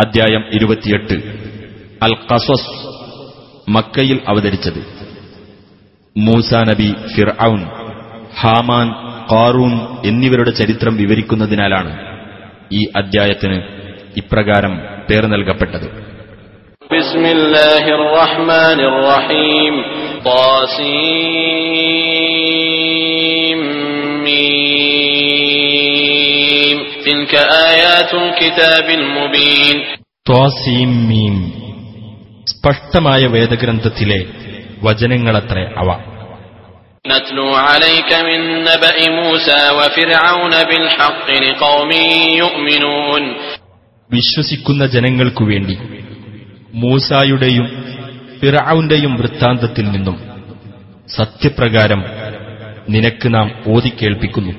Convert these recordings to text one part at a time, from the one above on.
അധ്യായം ഇരുപത്തിയെട്ട്. അൽ കസോസ് മക്കയിൽ അവതരിച്ചത്. മൂസ നബി ഫിർഔൻ ഹാമാൻ കാറൂൻ എന്നിവരുടെ ചരിത്രം വിവരിക്കുന്നതിനാലാണ് ഈ അദ്ധ്യായത്തിന് ഇപ്രകാരം പേർ നൽകപ്പെട്ടത്. ബിസ്മില്ലാഹിർ تلك آيات الكتاب المبين ത്വാസീം മീം സ്പഷ്ടമായ വേദഗ്രന്ഥത്തിലെ വചനങ്ങളത്രേ അവ نتلو عليك من نبأ موسى وفرعون بالحق لقوم يؤمنون വിശ്വസിക്കുന്ന ജനങ്ങൾക്കു വേണ്ടി മൂസായുടെയും ഫിറൌന്റെയും വൃത്താന്തത്തിൽ നിന്നും സത്യപ്രകാരം നിനക്ക് നാം ഓതിക്കേൾപ്പിക്കുന്നു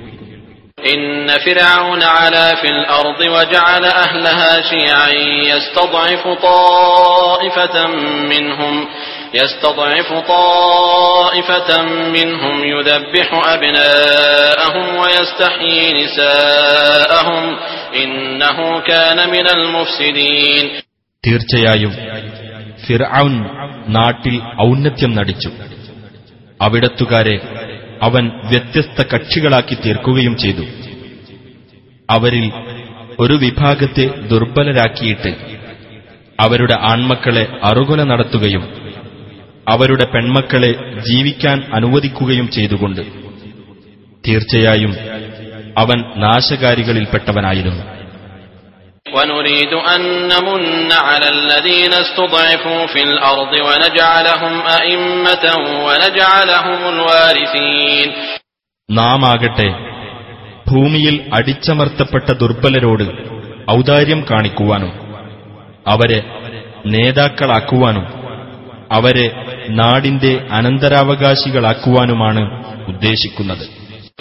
إن فرعون علا في الأرض وجعل أهلها شيعا يستضعف طائفة منهم يستضعف طائفة منهم يذبح أبناءهم ويستحيي نساءهم إنه كان من المفسدين തീർച്ചയായും ഫിർഔൻ നാട്ടിൽ ഔന്നത്യം നടിച്ചു അവിടത്തുകാരെ അവൻ വ്യത്യസ്ത കക്ഷികളാക്കി തീർക്കുകയും ചെയ്തു. അവരിൽ ഒരു വിഭാഗത്തെ ദുർബലരാക്കിയിട്ട് അവരുടെ ആൺമക്കളെ അറുകൊല നടത്തുകയും അവരുടെ പെൺമക്കളെ ജീവിക്കാൻ അനുവദിക്കുകയും ചെയ്തുകൊണ്ട് തീർച്ചയായും അവൻ നാശകാരികളിൽപ്പെട്ടവനായിരുന്നു. ونريد أن نمن على الذين استضعفوا في الأرض ونجعلهم أئمة ونجعلهم الوارثين നാം ആകട്ടെ ഭൂമിയിൽ അടിച്ചമർത്തപ്പെട്ട ദുർബലരോട് ഔദാര്യം കാണിക്കുവാനും അവരെ നേതാക്കളാക്കുവാനും അവരെ നാടിന്റെ അനന്തരാവകാശികളാക്കുവാനുമാണ് ഉദ്ദേശിക്കുന്നത്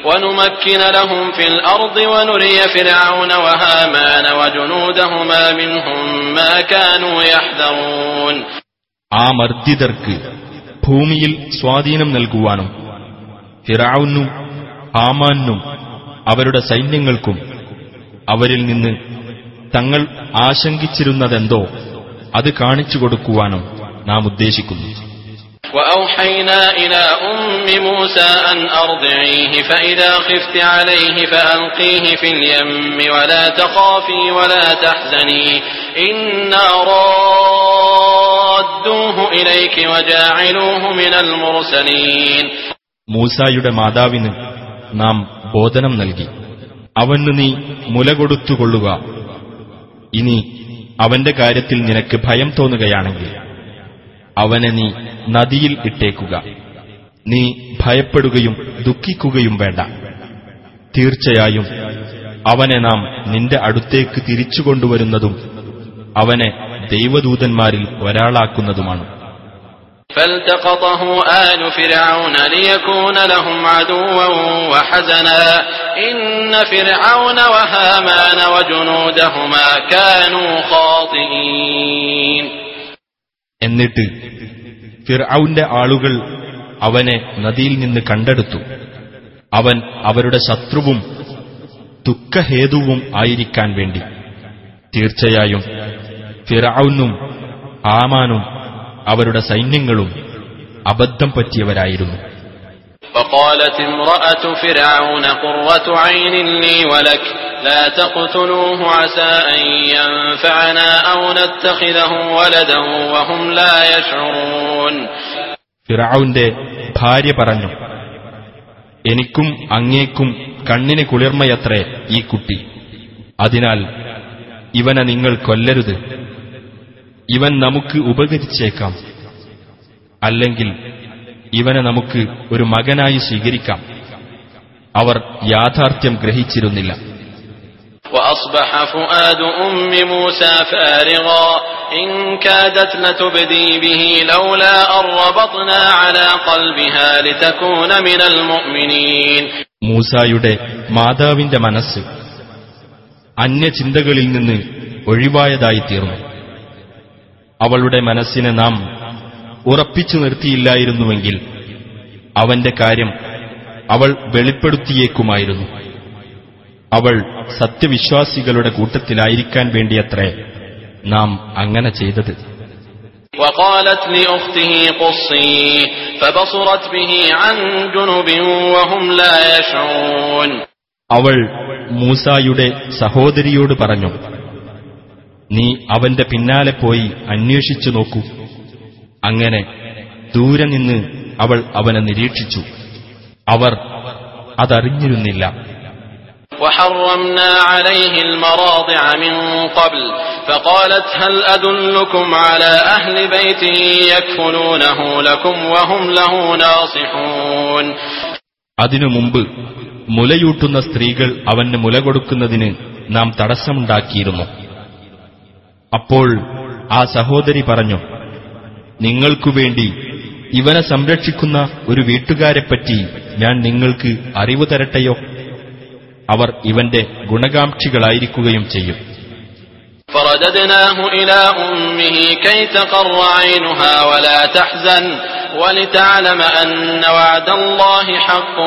ونمكن لهم في الأرض ونري فرعون وهامان وجنودهما منهم ما كانوا يحذرون ആ മർദ്ദിതർക്ക് ഭൂമിയിൽ സ്വാധീനം നൽകുവാനും ഫിറാവുനും ഹാമാനും അവരുടെ സൈന്യങ്ങൾക്കും അവരിൽ നിന്ന് തങ്ങൾ ആശങ്കിച്ചിരുന്നതെന്തോ അത് കാണിച്ചു കൊടുക്കുവാനും നാം ഉദ്ദേശിക്കുന്നു وأوحينا إلى أم موسى أن أرضعيه فإذا خفت عليه فألقيه في اليم ولا تخافي ولا تحزني إنا رادوه إليك وجاعلوه من المرسلين മൂസായുടെ മാതാവിന് നാം ബോധനം നൽകി അവന് നീ മുല കൊടുത്തുകൊള്ളുക ഇനി അവന്റെ കാര്യത്തിൽ നിനക്ക് ഭയം തോന്നുകയാണെങ്കിൽ അവനെ നീ നദിയിൽ ഇട്ടേക്കുക നീ ഭയപ്പെടുകയും ദുഃഖിക്കുകയും വേണ്ട തീർച്ചയായും അവനെ നാം നിന്റെ അടുത്തേക്ക് തിരിച്ചുകൊണ്ടുവരുന്നതും അവനെ ദൈവദൂതന്മാരിൽ ഒരാളാക്കുന്നതുമാണ് فالتقطه آل فرعون ليكون لهم عدوا وحزنا إن فرعون وهامان وجنودهما كانوا خاطئين എന്നിട്ട് ഫിർഔന്റെ ആളുകൾ അവനെ നദിയിൽ നിന്ന് കണ്ടെടുത്തു. അവൻ അവരുടെ ശത്രുവും ദുഃഖഹേതുവും ആയിരിക്കാൻ വേണ്ടി. തീർച്ചയായും ഫിറൌനും ആമാനും അവരുടെ സൈന്യങ്ങളും അബദ്ധം പറ്റിയവരായിരുന്നു. وقالت امرأة فرعون قرة عين لي ولك لا تقتلوه عسى أن ينفعنا أو نتخذه ولدا وهم لا يشعرون ഫിറൌന്റെ ഭാര്യ പറഞ്ഞു എനിക്കും അങ്ങേക്കും കണ്ണിന് കുളിർമയത്രേ ഈ കുട്ടി അതിനാൽ ഇവനെ നിങ്ങൾ കൊല്ലരുത് ഇവൻ നമുക്ക് ഉപകരിച്ചേക്കാം അല്ലെങ്കിൽ ഇവനെ നമുക്ക് ഒരു മകനായി സ്വീകരിക്കാം അവർ യാഥാർത്ഥ്യം ഗ്രഹിച്ചിരുന്നില്ല وأصبح فؤاد أم موسى فارغا إن كادت لتبدي به لولا أن ربطنا على قلبها لتكون من المؤمنين മൂസായുടെ മാതാവിന്റെ മനസ്സ് അന്യചിന്തകളിൽ നിന്ന് ഒഴിവായതായി തീർന്നു അവളുടെ മനസ്സിനെ നാം ഉറപ്പിച്ചു നിർത്തിയില്ലായിരുന്നുവെങ്കിൽ അവന്റെ കാര്യം അവൾ വെളിപ്പെടുത്തിയേക്കുമായിരുന്നു അവൾ സത്യവിശ്വാസികളുടെ കൂട്ടത്തിലായിരിക്കാൻ വേണ്ടിയത്രേ നാം അങ്ങനെ ചെയ്തത് وقالت لأخته قصيه فبصرت به عن جنب وهم لا يشعرون അവൾ മൂസായുടെ സഹോദരിയോട് പറഞ്ഞു നീ അവന്റെ പിന്നാലെ പോയി അന്വേഷിച്ചു നോക്കൂ അങ്ങനെ ദൂരെ നിന്ന് അവൾ അവനെ നിരീക്ഷിച്ചു അവർ അതറിഞ്ഞിരുന്നില്ല وحرمنا عليه المراضع من قبل فقالت هل أدلكم على أهل بيت يكفلونه لكم وهم له ناصحون അതിനു മുമ്പ് മുലയൂട്ടുന്ന സ്ത്രീകൾ അവന് മുല കൊടുക്കുന്നതിന് നാം തടസ്സമുണ്ടാക്കിയിരുന്നു അപ്പോൾ ആ സഹോദരി പറഞ്ഞു നിങ്ങൾക്കുവേണ്ടി ഇവനെ സംരക്ഷിക്കുന്ന ഒരു വീട്ടുകാരെപ്പറ്റി ഞാൻ നിങ്ങൾക്ക് അറിവു തരട്ടെയോ അവർ ഇവന്റെ ഗുണകാംക്ഷികളായിരിക്കുകയും ചെയ്യും فرددناه إلى أمه كي تقر عينها ولا تحزن ولتعلم أن وعد الله حق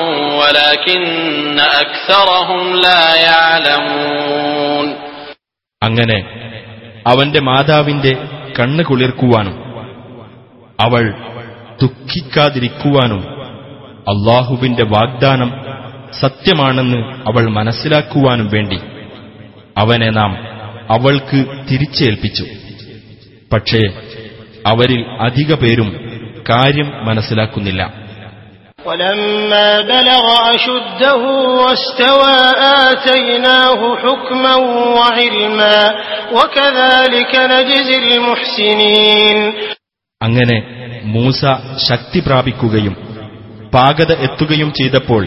ولكن أكثرهم لا يعلمون അങ്ങനെ അവന്റെ മാതാവിന്റെ കണ്ണ് കുളിർക്കുവാനും അവൾ ദുഃഖിക്കാതിരിക്കുവാനും അള്ളാഹുവിന്റെ വാഗ്ദാനം സത്യമാണെന്ന് അവൾ മനസ്സിലാക്കുവാനും വേണ്ടി അവനെ നാം അവൾക്ക് തിരിച്ചേൽപ്പിച്ചു പക്ഷേ അവരിൽ അധിക പേരും കാര്യം മനസ്സിലാക്കുന്നില്ല ولما بلغ أشده واستوى آتيناه حكما وعلما وكذلك نجزي المحسنين അങ്ങനെ മൂസ ശക്തി പ്രാപിക്കുകയും പാകത എത്തുകയും ചെയ്തപ്പോൾ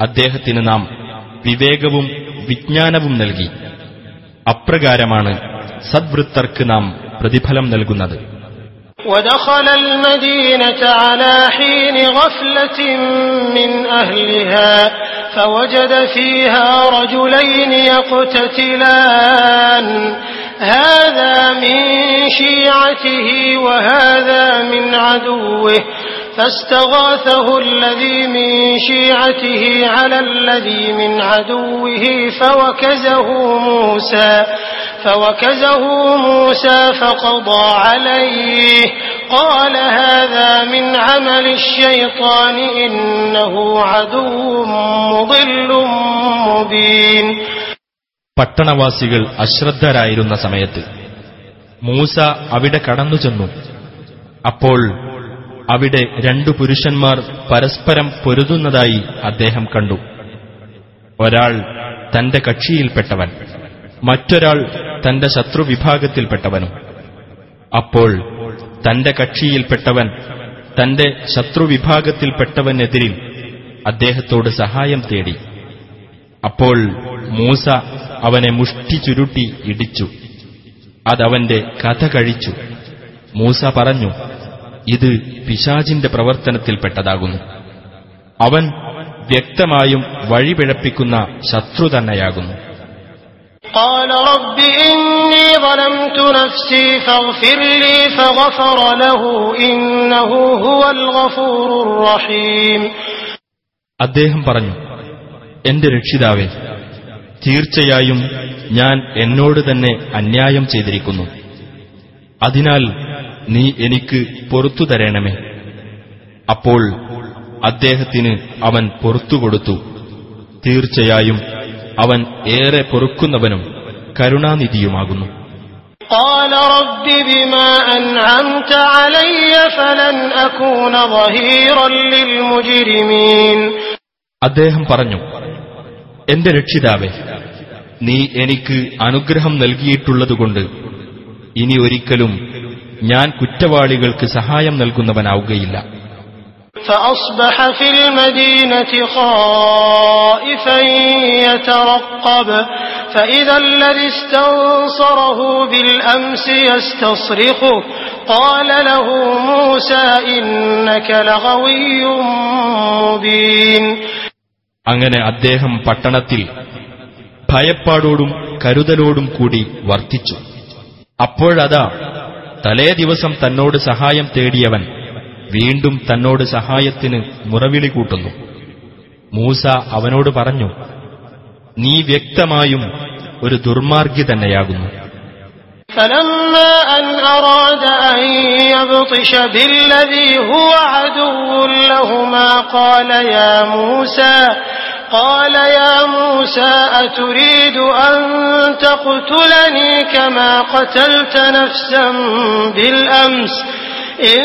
അദ്ദേഹത്തിന് നാം വിവേകവും വിജ്ഞാനവും നൽകി അപ്രകാരമാണ് സദ്വൃത്തർക്ക് നാം പ്രതിഫലം നൽകുന്നത് ودخل المدينة على حين غفلة من أهلها فوجد فيها رجلين يقتتلان هذا من شيعته وهذا من عدوه فاستغاثه الذي من شيعته على الذي من عدوه فوكزه موسى فوكزه موسى فقضى عليه قال هذا من عمل الشيطان إنه عدو مضل مبين. പട്ടണവാസികൾ അശ്രദ്ധരായിരുന്ന സമയത്ത് മൂസ അവിടെ കടന്നു ചെന്നു. അപ്പോൾ അവിടെ രണ്ടു പുരുഷന്മാർ പരസ്പരം പൊരുതുന്നതായി അദ്ദേഹം കണ്ടു. ഒരാൾ തന്റെ കക്ഷിയിൽപ്പെട്ടവൻ മറ്റൊരാൾ തന്റെ ശത്രുവിഭാഗത്തിൽപ്പെട്ടവനും അപ്പോൾ തന്റെ കക്ഷിയിൽപ്പെട്ടവൻ തന്റെ ശത്രുവിഭാഗത്തിൽപ്പെട്ടവനെതിരിൽ അദ്ദേഹത്തോട് സഹായം തേടി. അപ്പോൾ മൂസ അവനെ മുഷ്ടി ചുരുട്ടി ഇടിച്ചു അതവന്റെ കഥ കഴിച്ചു മൂസ പറഞ്ഞു ഇത് പിശാചിന്റെ പ്രവർത്തനത്തിൽപ്പെട്ടതാകുന്നു അവൻ വ്യക്തമായും വഴിപിഴപ്പിക്കുന്ന ശത്രു തന്നെയാകുന്നു قال رب إني ظلمت نفسي فاغفر لي فغفر له إنه هو الغفور الرحيم അദ്ദേഹം പറഞ്ഞു എന്റെ രക്ഷിതാവേ തീർച്ചയായും ഞാൻ എന്നോട് തന്നെ അന്യായം ചെയ്തിരിക്കുന്നു അതിനാൽ നീ എനിക്ക് പൊറത്തു തരണമേ അപ്പോൾ അദ്ദേഹത്തിന് അവൻ പൊറത്തുകൊടുത്തു തീർച്ചയായും അവൻ ഏറെ പൊറുക്കുന്നവനും കരുണാനിധിയുമാകുന്നു قال رب بما أنعمت علي فلن أكون ظهيرا للمجرمين അദ്ദേഹം പറഞ്ഞു എന്റെ രക്ഷിതാവേ നീ എനിക്ക് അനുഗ്രഹം നൽകിയിട്ടുള്ളതുകൊണ്ട് ഇനി ഒരിക്കലും ഞാൻ കുറ്റവാളികൾക്ക് സഹായം നൽകുന്നവനാവുകയില്ല فأصبح في المدينة خائفا يترقب فإذا الذي استنصره بالأمس يستصرخه قال له موسى إنك لغوي مبين അങ്ങനെ അദ്ദേഹം പട്ടണത്തിൽ ഭയപ്പാടോടും കരുതലോടും കൂടി വർത്തിച്ചു അപ്പോഴതാ തലേ ദിവസം തന്നോട് സഹായം തേടിയവൻ വീണ്ടും തന്നോട് സഹായത്തിന് മുറവിളി കൂട്ടുന്നു മൂസ അവനോട് പറഞ്ഞു നീ വ്യക്തമായും ഒരു ദുർമാർഗി തന്നെയാകുന്നു فلما أن أراد أن يبطش بالذي هو عدو لهما قال يا موسى قال يا موسى أتريد أن تقتلني كما قتلت نفسا بالأمس إن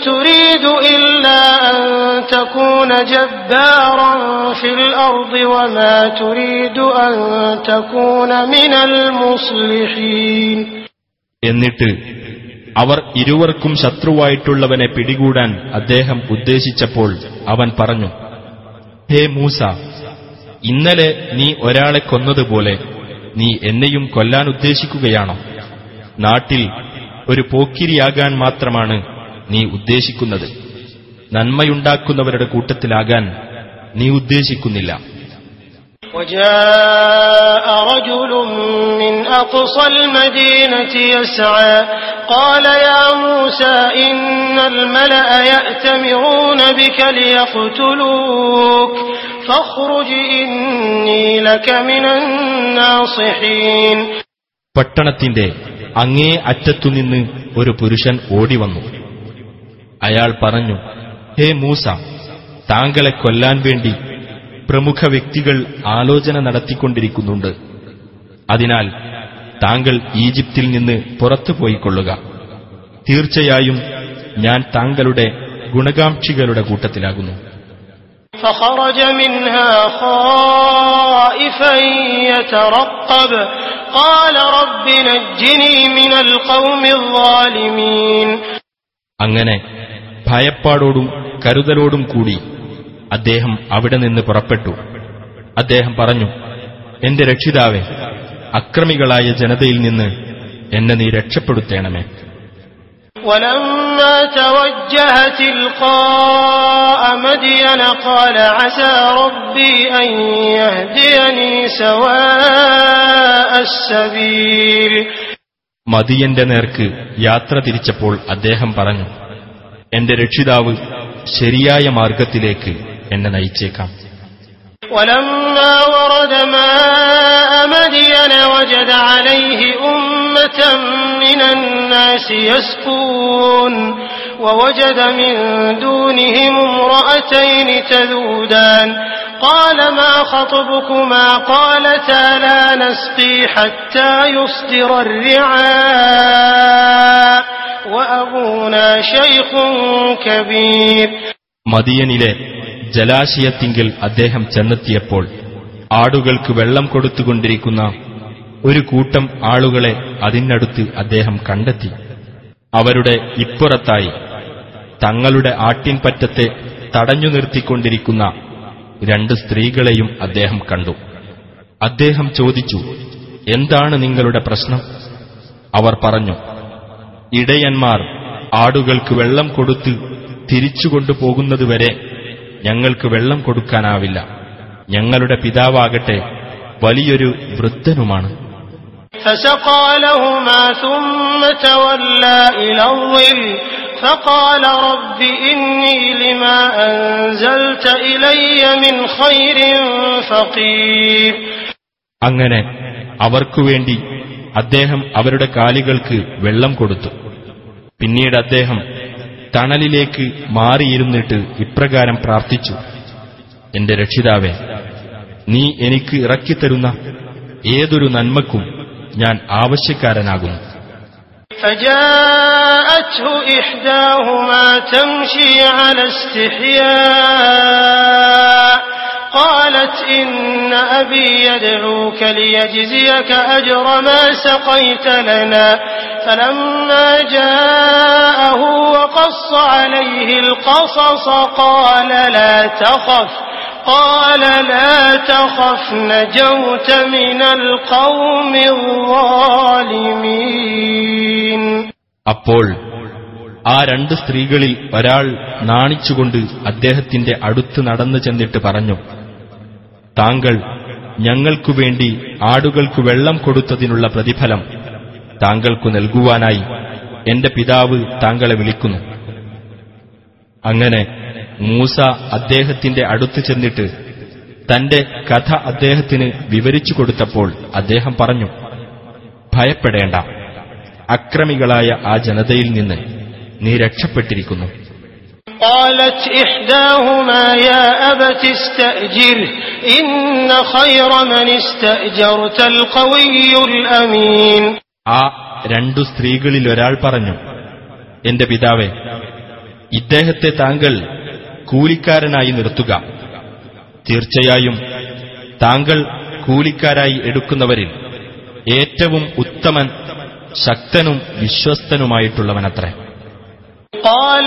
تريد إلا أن تكون جبارا في الأرض وما تريد أن تكون من المصلحين എന്നിട്ട് അവർ ഇരുവർക്കും ശത്രുവായിട്ടുള്ളവനെ പിടികൂടാൻ അദ്ദേഹം ഉദ്ദേശിച്ചപ്പോൾ അവൻ പറഞ്ഞു ഹേ മൂസ ഇന്നലെ നീ ഒരാളെ കൊന്നതുപോലെ നീ എന്നെയും കൊല്ലാൻ ഉദ്ദേശിക്കുകയാണോ? നാട്ടിൽ ഒരു പോക്കിരിയാകാൻ മാത്രമാണ് നീ ഉദ്ദേശിക്കുന്നത്. നന്മയുണ്ടാക്കുന്നവരുടെ കൂട്ടത്തിലാകാൻ നീ ഉദ്ദേശിക്കുന്നില്ല. وجاء رجل من أقصى المدينة يسعى قال يا موسى إن الملأ يأتمرون بك ليقتلوك فاخرج إني لك من الناصحين പട്ടണത്തിന്റെ അങ്ങേ അറ്റത്തുനിന്ന് ഒരു പുരുഷൻ ഓടിവന്നു അയാൾ പറഞ്ഞു ഹേ മൂസ താങ്കളെ കൊല്ലാൻ വേണ്ടി പ്രമുഖ വ്യക്തികൾ ആലോചന നടത്തിക്കൊണ്ടിരിക്കുന്നുണ്ട് അതിനാൽ താങ്കൾ ഈജിപ്തിൽ നിന്ന് പുറത്തു പോയിക്കൊള്ളുക തീർച്ചയായും ഞാൻ താങ്കളുടെ ഗുണകാംക്ഷികളുടെ കൂട്ടത്തിലാകുന്നു فخرج منها خائفا يترقب قال رب نجني من القوم الظالمين അങ്ങനെ ഭയപ്പാടോടും കരുതലോടും കൂടി അദ്ദേഹം അവിടെ നിന്ന് പുറപ്പെട്ടു അദ്ദേഹം പറഞ്ഞു എന്റെ രക്ഷിതാവെ അക്രമികളായ ജനതയിൽ നിന്ന് എന്നെ നീ രക്ഷപ്പെടുത്തേണമേ ولما توجه تلقاء مدين قال عسى ربي أن يهديني سواء السبيل മദിയന്റെ നേർക്ക് യാത്ര തിരിച്ചപ്പോൾ അദ്ദേഹം പറഞ്ഞു എന്റെ രക്ഷിതാവ് ശരിയായ മാർഗത്തിലേക്ക് എന്നെ നയിച്ചേക്കാം ولما ورد ماء مدين وجد عليه أمة من الناس يسقون ووجد من دونهم امرأتين تذودان قال ما خطبكما قالتا لا نسقي حتى يصدر الرعاء وأبونا شيخ كبير മദിയനിലെ ജലാശയത്തിങ്കിൽ അദ്ദേഹം ചെന്നെത്തിയപ്പോൾ ആടുകൾക്ക് വെള്ളം കൊടുത്തുകൊണ്ടിരിക്കുന്ന ഒരു കൂട്ടം ആളുകളെ അതിനടുത്ത് അദ്ദേഹം കണ്ടെത്തി. അവരുടെ ഇപ്പുറത്തായി തങ്ങളുടെ ആട്ടിൻപറ്റത്തെ തടഞ്ഞു നിർത്തിക്കൊണ്ടിരിക്കുന്ന രണ്ട് സ്ത്രീകളെയും അദ്ദേഹം കണ്ടു. അദ്ദേഹം ചോദിച്ചു എന്താണ് നിങ്ങളുടെ പ്രശ്നം? അവർ പറഞ്ഞു ഇടയന്മാർ ആടുകൾക്ക് വെള്ളം കൊടുത്ത് തിരിച്ചുകൊണ്ടുപോകുന്നതുവരെ ഞങ്ങൾക്ക് വെള്ളം കൊടുക്കാനാവില്ല ഞങ്ങളുടെ പിതാവാകട്ടെ വലിയൊരു വൃദ്ധനുമാണ് فسقى لهما ثم تولى إلى الظل فقال رب إني لما أنزلت إلي من خير فقير അങ്ങനെ അവർക്കുവേണ്ടി അദ്ദേഹം അവരുടെ കാലികൾക്ക് വെള്ളം കൊടുത്തു പിന്നീട് അദ്ദേഹം തണലിലേക്ക് മാറിയിരുന്നിട്ട് ഇപ്രകാരം പ്രാർത്ഥിച്ചു എന്റെ രക്ഷിതാവേ നീ എനിക്ക് ഇറക്കിത്തരുന്ന ഏതൊരു നന്മക്കും ഞാൻ ആവശ്യക്കാരനാകുന്നു فجاءته إحداهما تمشي على استحياء قالت إن أبي يدعوك ليجزيك أجر ما سقيت لنا فلما جاءه وقص عليه القصص قال لا تخف قال لا تخف نجوت من القوم الظالمين അപ്പോൾ ആ രണ്ട് സ്ത്രീകളിൽ ഒരാൾ നാണിച്ചുകൊണ്ട് അദ്ദേഹത്തിന്റെ അടുത്ത് നടന്നു ചെന്നിട്ട് പറഞ്ഞു താങ്കൾ ഞങ്ങൾക്കു വേണ്ടി ആടുകൾക്ക് വെള്ളം കൊടുത്തതിനുള്ള പ്രതിഫലം താങ്കൾക്കു നൽകുവാനായി എന്റെ പിതാവ് താങ്കളെ വിളിക്കുന്നു. അങ്ങനെ മൂസ അദ്ദേഹത്തിന്റെ അടുത്ത് ചെന്നിട്ട് തന്റെ കഥ അദ്ദേഹത്തിന് വിവരിച്ചു കൊടുത്തപ്പോൾ അദ്ദേഹം പറഞ്ഞു ഭയപ്പെടേണ്ട. അക്രമികളായ ആ ജനതയിൽ നിന്ന് നീ രക്ഷപ്പെട്ടിരിക്കുന്നു. قالت إحداهما يا أبت استأجره إن خير من استأجرت القوي الأمين ആ രണ്ടു സ്ത്രീകളിൽ ഒരാൾ പറഞ്ഞു എന്റെ പിതാവെ ഇദ്ദേഹത്തെ താങ്കൾ കൂലിക്കാരനായി നിർത്തുക തീർച്ചയായും താങ്കൾ കൂലിക്കാരായി എടുക്കുന്നവരിൽ ഏറ്റവും ഉത്തമൻ ശക്തനും വിശ്വസ്തനുമായിട്ടുള്ളവനത്രേ قال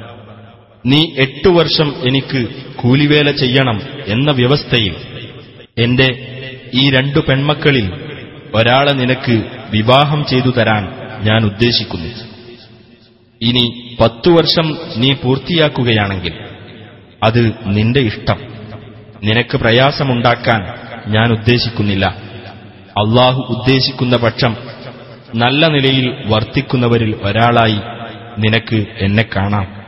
നീ എട്ടു വർഷം എനിക്ക് കൂലിവേല ചെയ്യണം എന്ന വ്യവസ്ഥയിൽ എന്റെ ഈ രണ്ടു പെൺമക്കളിൽ ഒരാളെ നിനക്ക് വിവാഹം ചെയ്തു തരാൻ ഞാൻ ഉദ്ദേശിക്കുന്നു. ഇനി പത്തു വർഷം നീ പൂർത്തിയാക്കുകയാണെങ്കിൽ അത് നിന്റെ ഇഷ്ടം. നിനക്ക് പ്രയാസമുണ്ടാക്കാൻ ഞാൻ ഉദ്ദേശിക്കുന്നില്ല. അള്ളാഹു ഉദ്ദേശിക്കുന്ന പക്ഷം നല്ല നിലയിൽ വർത്തിക്കുന്നവരിൽ ഒരാളായി നിനക്ക് എന്നെ കാണാം.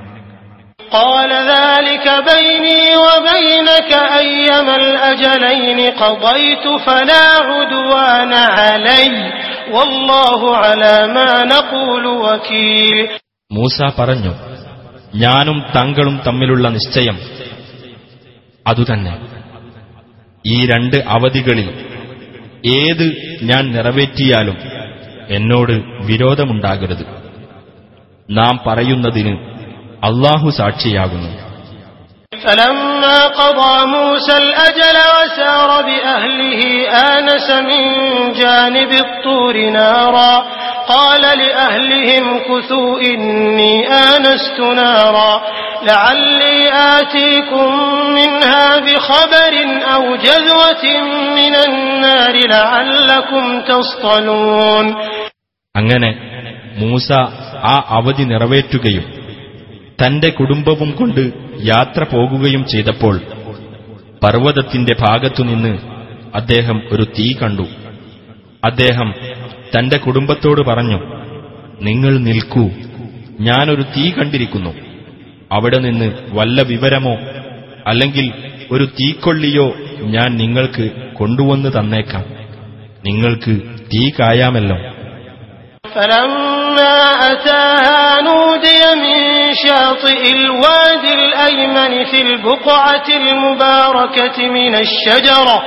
قال ذلك بيني وبينك أيما الأجلين قضيت فلا عدوان علي والله على ما نقول وكيل മൂസ പറഞ്ഞു ഞാനും താങ്കളും തമ്മിലുള്ള നിശ്ചയം അതുതന്നെ ഈ രണ്ട് അവധികളിൽ ഏത് ഞാൻ നിറവേറ്റിയാലും എന്നോട് വിരോധമുണ്ടാകരുത് നാം പറയുന്നതിന് അള്ളാഹു സാക്ഷിയാകുന്നു فلما قضى موسى الأجل وسار بأهله آنس من جانب الطور نارا قال لأهلهم كثوا إني آنست نارا لعلي آتيكم منها بخبر أو جذوة من النار لعلكم تصطلون അങ്ങനെ മൂസ ആ അവധി നിറവേറ്റുകയും തന്റെ കുടുംബവും കൊണ്ട് യാത്ര പോകുകയും ചെയ്തപ്പോൾ പർവതത്തിന്റെ ഭാഗത്തുനിന്ന് അദ്ദേഹം ഒരു തീ കണ്ടു. അദ്ദേഹം തന്റെ കുടുംബത്തോട് പറഞ്ഞു നിങ്ങൾ നിൽക്കൂ ഞാനൊരു തീ കണ്ടിരിക്കുന്നു. അവിടെ നിന്ന് വല്ല വിവരമോ അല്ലെങ്കിൽ ഒരു തീക്കൊള്ളിയോ ഞാൻ നിങ്ങൾക്ക് കൊണ്ടുവന്ന് തന്നേക്കാം. നിങ്ങൾക്ക് തീ കായാമല്ലോ. فلما أتاها نودي من شاطئ الوادي الأيمن في البقعة المباركة من الشجرة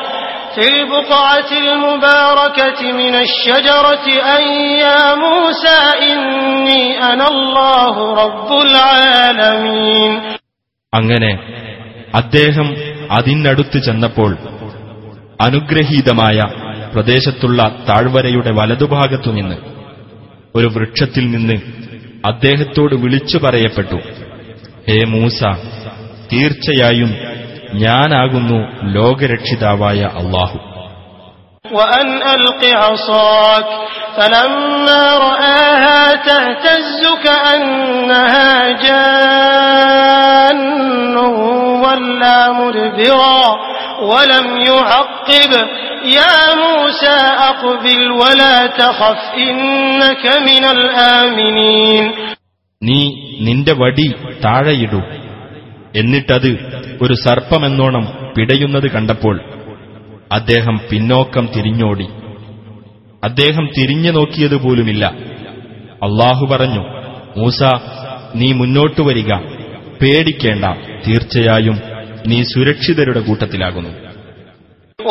في البقعة المباركة من الشجرة أن يا موسى إني أنا الله رب العالمين അങ്ങനെ അദ്ദേഹം അതിനടുത്ത് ചെന്നപ്പോൾ അനുഗ്രഹീതമായ പ്രദേശത്തുള്ള താഴ്വരയുടെ വലതുഭാഗത്തുനിന്ന് ഒരു വൃക്ഷത്തിൽ നിന്ന് അദ്ദേഹത്തോട് വിളിച്ചു പറയപ്പെട്ടു ഹേ മൂസ തീർച്ചയായും ഞാനാകുന്നു ലോകരക്ഷിതാവായ അള്ളാഹു وأن ألق عصاك فلما رآها تهتز كأنها جان ولا مدبرا ولم يعقب يا موسى أقبل ولا تخف إنك من الآمنين നീ നിന്റെ വടി താഴെയിടൂ എന്നിട്ടത് ഒരു സർപ്പമെന്നോണം പിടയുന്നത് കണ്ടപ്പോൾ അദ്ദേഹം പിന്നോക്കം തിരിഞ്ഞോടി അദ്ദേഹം തിരിഞ്ഞു നോക്കിയതുപോലുമില്ല അള്ളാഹു പറഞ്ഞു മൂസ നീ മുന്നോട്ടു വരിക പേടിക്കേണ്ട തീർച്ചയായും നീ സുരക്ഷിതരുടെ കൂട്ടത്തിലാകുന്നു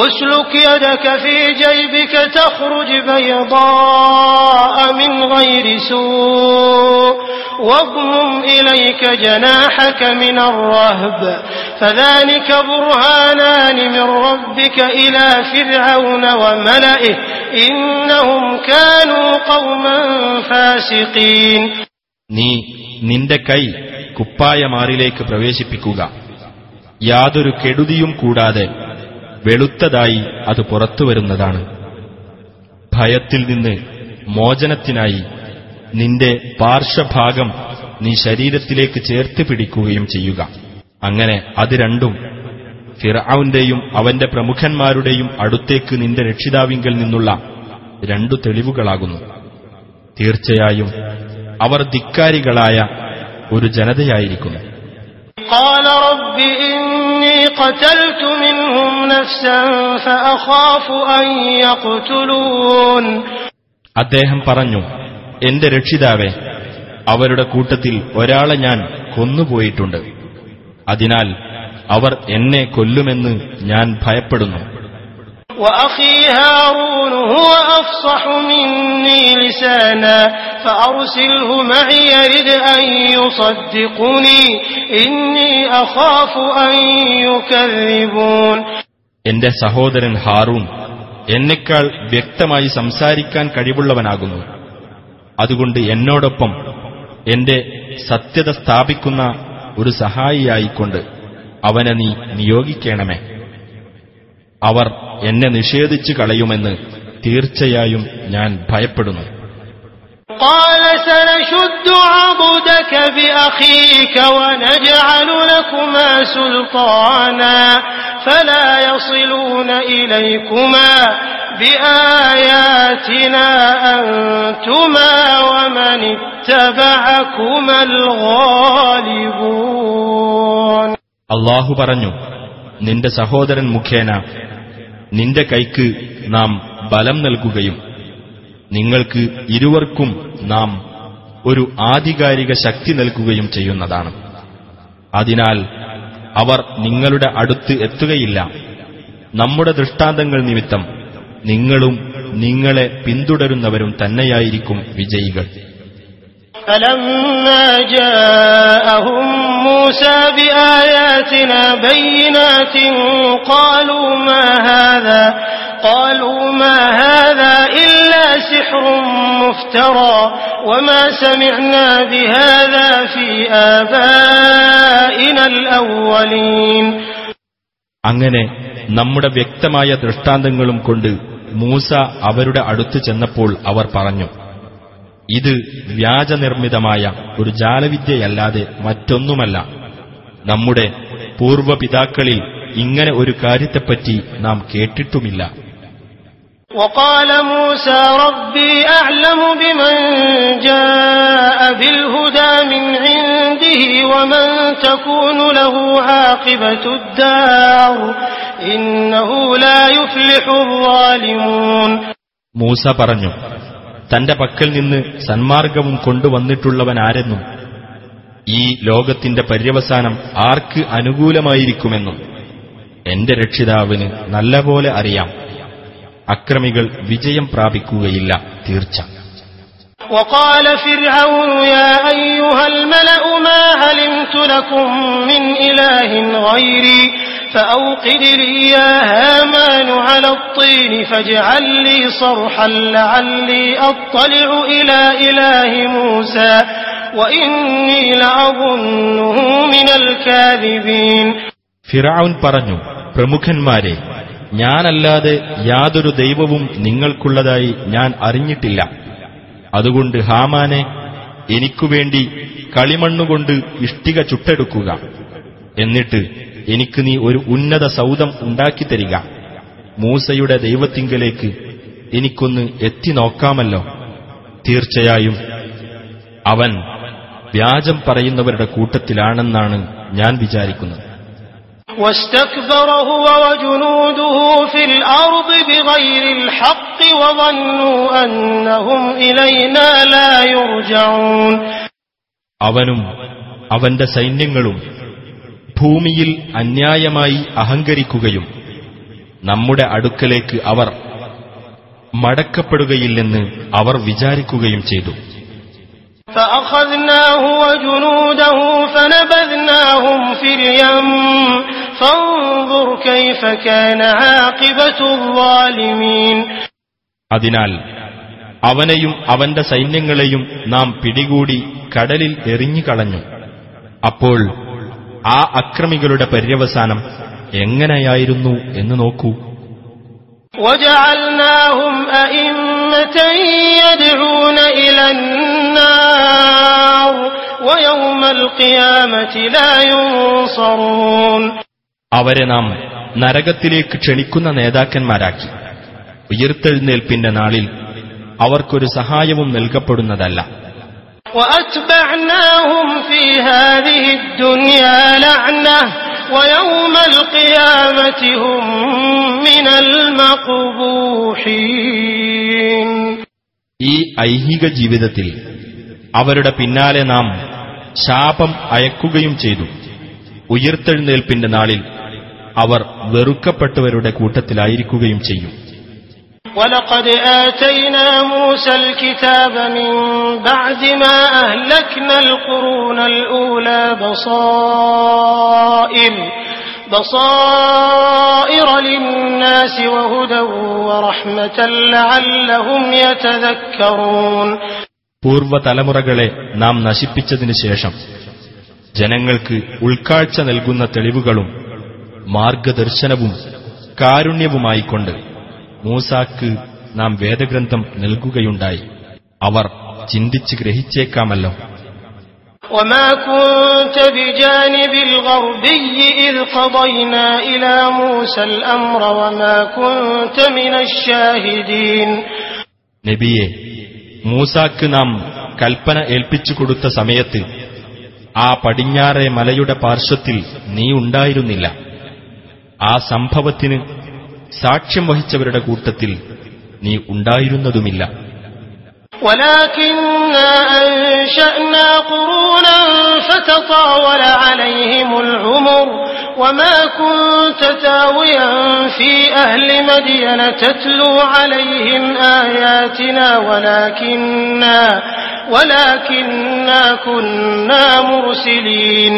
اسلك يدك في جيبك تخرج بيضاء من غير سوء واضمم إليك جناحك من الرهب فذلك برهانان من ربك إلى فرعون وملئه إنهم كانوا قوما فاسقين നീ നിന്റെ കൈ കുപ്പായമാറിലേക്ക് പ്രവേശിപ്പിക്കുക യാതൊരു കെടുതിയും കൂടാതെ വെളുത്തതായി അത് പുറത്തുവരുന്നതാണ് ഭയത്തിൽ നിന്ന് മോചനത്തിനായി നിന്റെ പാർശ്വഭാഗം നീ ശരീരത്തിലേക്ക് ചേർത്ത് പിടിക്കുകയും ചെയ്യുക അങ്ങനെ അത് രണ്ടും ഫിറൌന്റെയും അവന്റെ പ്രമുഖന്മാരുടെയും അടുത്തേക്ക് നിന്റെ രക്ഷിതാവിങ്കൽ നിന്നുള്ള രണ്ടു തെളിവുകളാകുന്നു തീർച്ചയായും അവർ ധിക്കാരികളായ ഒരു ജനതയായിരിക്കുന്നു قال رب إني قتلت منهم نفسا فأخاف أن يقتلون അദ്ദേഹം പറഞ്ഞു എന്റെ രക്ഷിതാവെ അവരുടെ കൂട്ടത്തിൽ ഒരാളെ ഞാൻ കൊന്നുപോയിട്ടുണ്ട് അതിനാൽ അവർ എന്നെ കൊല്ലുമെന്ന് ഞാൻ ഭയപ്പെടുന്നു وأخي هارون هو أفصح مني لسانا فأرسله معي يرد أن يصدقني إني أخاف أن يكذبون എന്റെ സഹോദരൻ ഹാറൂൺ എന്നെക്കാൾ വ്യക്തമായി സംസാരിക്കാൻ കഴിവുള്ളവനാകുന്നു അതുകൊണ്ട് എന്നോടൊപ്പം എന്റെ സത്യത സ്ഥാപിക്കുന്ന ഒരു സഹായിയായിക്കൊണ്ട് അവനെ നീ നിയോഗിക്കണമേ അവർ എന്നെ നിഷേധിച്ചു കളയുമെന്ന് തീർച്ചയായും ഞാൻ ഭയപ്പെടുന്നു. അള്ളാഹു പറഞ്ഞു നിന്റെ സഹോദരൻ മുഖേന നിന്റെ കൈക്ക് നാം ബലം നൽകുകയും നിങ്ങൾക്ക് ഇരുവർക്കും നാം ഒരു ആധികാരിക ശക്തി നൽകുകയും ചെയ്യുന്നതാണ്. അതിനാൽ അവർ നിങ്ങളുടെ അടുത്ത് എത്തുകയില്ല. നമ്മുടെ ദൃഷ്ടാന്തങ്ങൾ നിമിത്തം നിങ്ങളും നിങ്ങളെ പിന്തുടരുന്നവരും തന്നെയായിരിക്കും വിജയികൾ. فلما جاءهم موسى بآياتنا بينات قالوا ما هذا قالوا ما هذا إلا سحر مفترى وما سمعنا بهذا في آبائنا الأولين അങ്ങനെ നമ്മുടെ വ്യക്തമായ ദൃഷ്ടാന്തങ്ങളും കൊണ്ട് മൂസ അവരുടെ അടുത്ത് ചെന്നപ്പോൾ അവർ പറഞ്ഞു ഇത് വ്യാജനിർമ്മിതമായ ഒരു ജാലവിദ്യയല്ലാതെ മറ്റൊന്നുമല്ല നമ്മുടെ പൂർവപിതാക്കളിൽ ഇങ്ങനെ ഒരു കാര്യത്തെപ്പറ്റി നാം കേട്ടിട്ടുമില്ല وقال موسى ربي أعلم بمن جاء بالهدى من عنده ومن تكون له عاقبة الدار إنه لا يفلح الظالمون മൂസ പറഞ്ഞു തന്റെ പക്കൽ നിന്ന് സന്മാർഗവും കൊണ്ടുവന്നിട്ടുള്ളവനാരെന്നും ഈ ലോകത്തിന്റെ പര്യവസാനം ആർക്ക് അനുകൂലമായിരിക്കുമെന്നും എന്റെ രക്ഷിതാവിന് നല്ലപോലെ അറിയാം അക്രമികൾ വിജയം പ്രാപിക്കുകയില്ല തീർച്ച وقال فرعون يا أيها الملأ ما علمت لكم من إله غيري فأوقد لي يا هامان على الطين فاجعل لي صرحا لعلي أطلع إلى إله موسى وإني لأظنه من الكاذبين ഫിറൌൻ പറഞ്ഞു പ്രമുഖന്മാരെ ഞാനല്ലാതെ യാതൊരു ദൈവവും നിങ്ങൾക്കുള്ളതായി ഞാൻ അറിഞ്ഞിട്ടില്ല അതുകൊണ്ട് ഹാമാനെ എനിക്കുവേണ്ടി കളിമണ്ണുകൊണ്ട് ഇഷ്ടിക ചുട്ടെടുക്കുക എന്നിട്ട് എനിക്ക് നീ ഒരു ഉന്നത സൗധം ഉണ്ടാക്കിത്തരിക മൂസയുടെ ദൈവത്തിങ്കലേക്ക് എനിക്കൊന്ന് എത്തി നോക്കാമല്ലോ തീർച്ചയായും അവൻ വ്യാജം പറയുന്നവരുടെ കൂട്ടത്തിലാണെന്നാണ് ഞാൻ വിചാരിക്കുന്നത് واستكبر هو وجنوده في الأرض بغير الحق وظنوا أنهم إلينا لا يرجعون അവനും അവന്റെ സൈന്യങ്ങളും ഭൂമിയിൽ അന്യായമായി അഹങ്കരിക്കുകയും നമ്മുടെ അടുക്കലേക്ക് അവർ മടക്കപ്പെടുകയില്ലെന്ന് അവർ വിചാരിക്കുകയും ചെയ്തു. അതിനാൽ അവനെയും അവന്റെ സൈന്യങ്ങളെയും നാം പിടികൂടി കടലിൽ എറിഞ്ഞുകളഞ്ഞു. അപ്പോൾ ആ അക്രമികളുടെ പര്യവസാനം എങ്ങനെയായിരുന്നു എന്ന് നോക്കൂ وجعلناهم أئمة يدعون إلى النار النار ويوم القيامة لا ينصرون അവരെ നാം നരകത്തിലേക്ക് ക്ഷണിക്കുന്ന നേതാക്കന്മാരാക്കി ഉയർത്തെഴുന്നേൽപ്പിന്റെ നാളിൽ അവർക്കൊരു സഹായവും നൽകപ്പെടുന്നതല്ല وأتبعناهم في هذه الدنيا لعنة ويوم القيامة هم من المقبوحين ഈ ഐഹിക ജീവിതത്തിൽ അവരുടെ പിന്നാലെ നാം ശാപം അയക്കുകയും ചെയ്തു ഉയർത്തെഴുന്നേൽപ്പിന്റെ നാളിൽ അവർ വെറുക്കപ്പെട്ടവരുടെ കൂട്ടത്തിലായിരിക്കുകയും ചെയ്യും ولقد آتينا موسى الكتاب من بعد ما أهلكنا القرون الأولى بصائر بصائر للناس وهدى ورحمة لعلهم يتذكرون പൂർവ്വതലമുറകളെ നാം നശിപ്പിച്ചതിനു ശേഷം ജനങ്ങൾക്ക് ഉൾക്കാഴ്ച നൽകുന്ന തെളിവുകളും മാർഗദർശനവും കാരുണ്യവുമായിക്കൊണ്ട് മൂസാക്ക് നാം വേദഗ്രന്ഥം നൽകുകയുണ്ടായി അവർ ചിന്തിച്ച് ഗ്രഹിച്ചേക്കാമല്ലോ وما كنت بجانب الغربي إذ قضينا إلى موسى الأمر وما كنت من الشاهدين നബിയെ മൂസാക്ക് നാം കൽപ്പന ഏൽപ്പിച്ചു കൊടുത്ത സമയത്ത് ആ പടിഞ്ഞാറെ മലയുടെ പാർശ്വത്തിൽ നീ ഉണ്ടായിരുന്നില്ല ആ സംഭവത്തിന് സാക്ഷ്യം വഹിച്ചവരുടെ കൂട്ടത്തിൽ നീ ഉണ്ടായിരുന്നതുമില്ല ولكننا أنشأنا قرونا فتطاول عليهم العمر وما كنت تاويا في أهل مدين تتلو عليهم آياتنا ولكننا ولكننا كنا مرسلين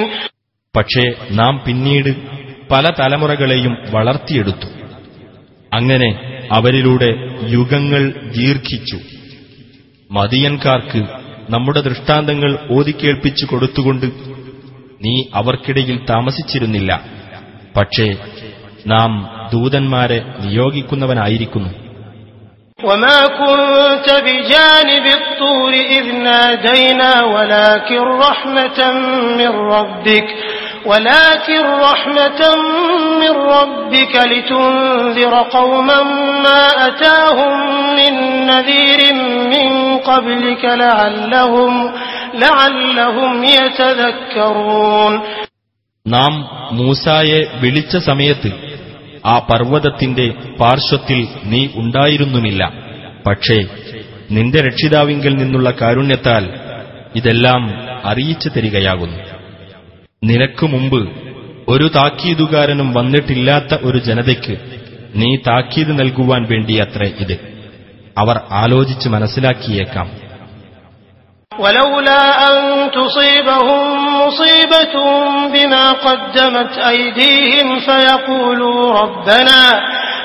പക്ഷേ നാം പിന്നീട് പല തലമുറകളെയും വളർത്തിയെടുത്തു അങ്ങനെ അവരിലൂടെ യുഗങ്ങൾ ദീർഘിച്ചു മദിയൻകാർക്ക് നമ്മുടെ ദൃഷ്ടാന്തങ്ങൾ ഓതിക്കേൾപ്പിച്ചു കൊടുത്തുകൊണ്ട് നീ അവർക്കിടയിൽ താമസിച്ചിരുന്നില്ല പക്ഷേ നാം ദൂതന്മാരെ നിയോഗിക്കുന്നവനായിരിക്കുന്നു وما كنت بجانب الطور إذ نادينا ولكن رحمة من ربك ولكن رحمة من ربك لتنذر قوما ما أتاهم من نذير من قبلك لعلهم لعلهم يتذكرون നാം മൂസായെ വിളിച്ച സമയത്ത് ആ പർവ്വതത്തിന്റെ പാർശ്വത്തിൽ നീ ഉണ്ടായിരുന്നുമില്ല പക്ഷേ നിന്റെ രക്ഷിതാവിങ്കിൽ നിന്നുള്ള കാരുണ്യത്താൽ ഇതെല്ലാം അറിയിച്ചു തരികയാകുന്നു നിനക്കു മുമ്പ് ഒരു താക്കീതുകാരനും വന്നിട്ടില്ലാത്ത ഒരു ജനതയ്ക്ക് നീ താക്കീത് നൽകുവാൻ വേണ്ടിയത്രേ ഇത് അവർ ആലോചിച്ച് മനസ്സിലാക്കിയേക്കാം ولولا أن تصيبهم مصيبة بما قدمت أيديهم فيقولوا ربنا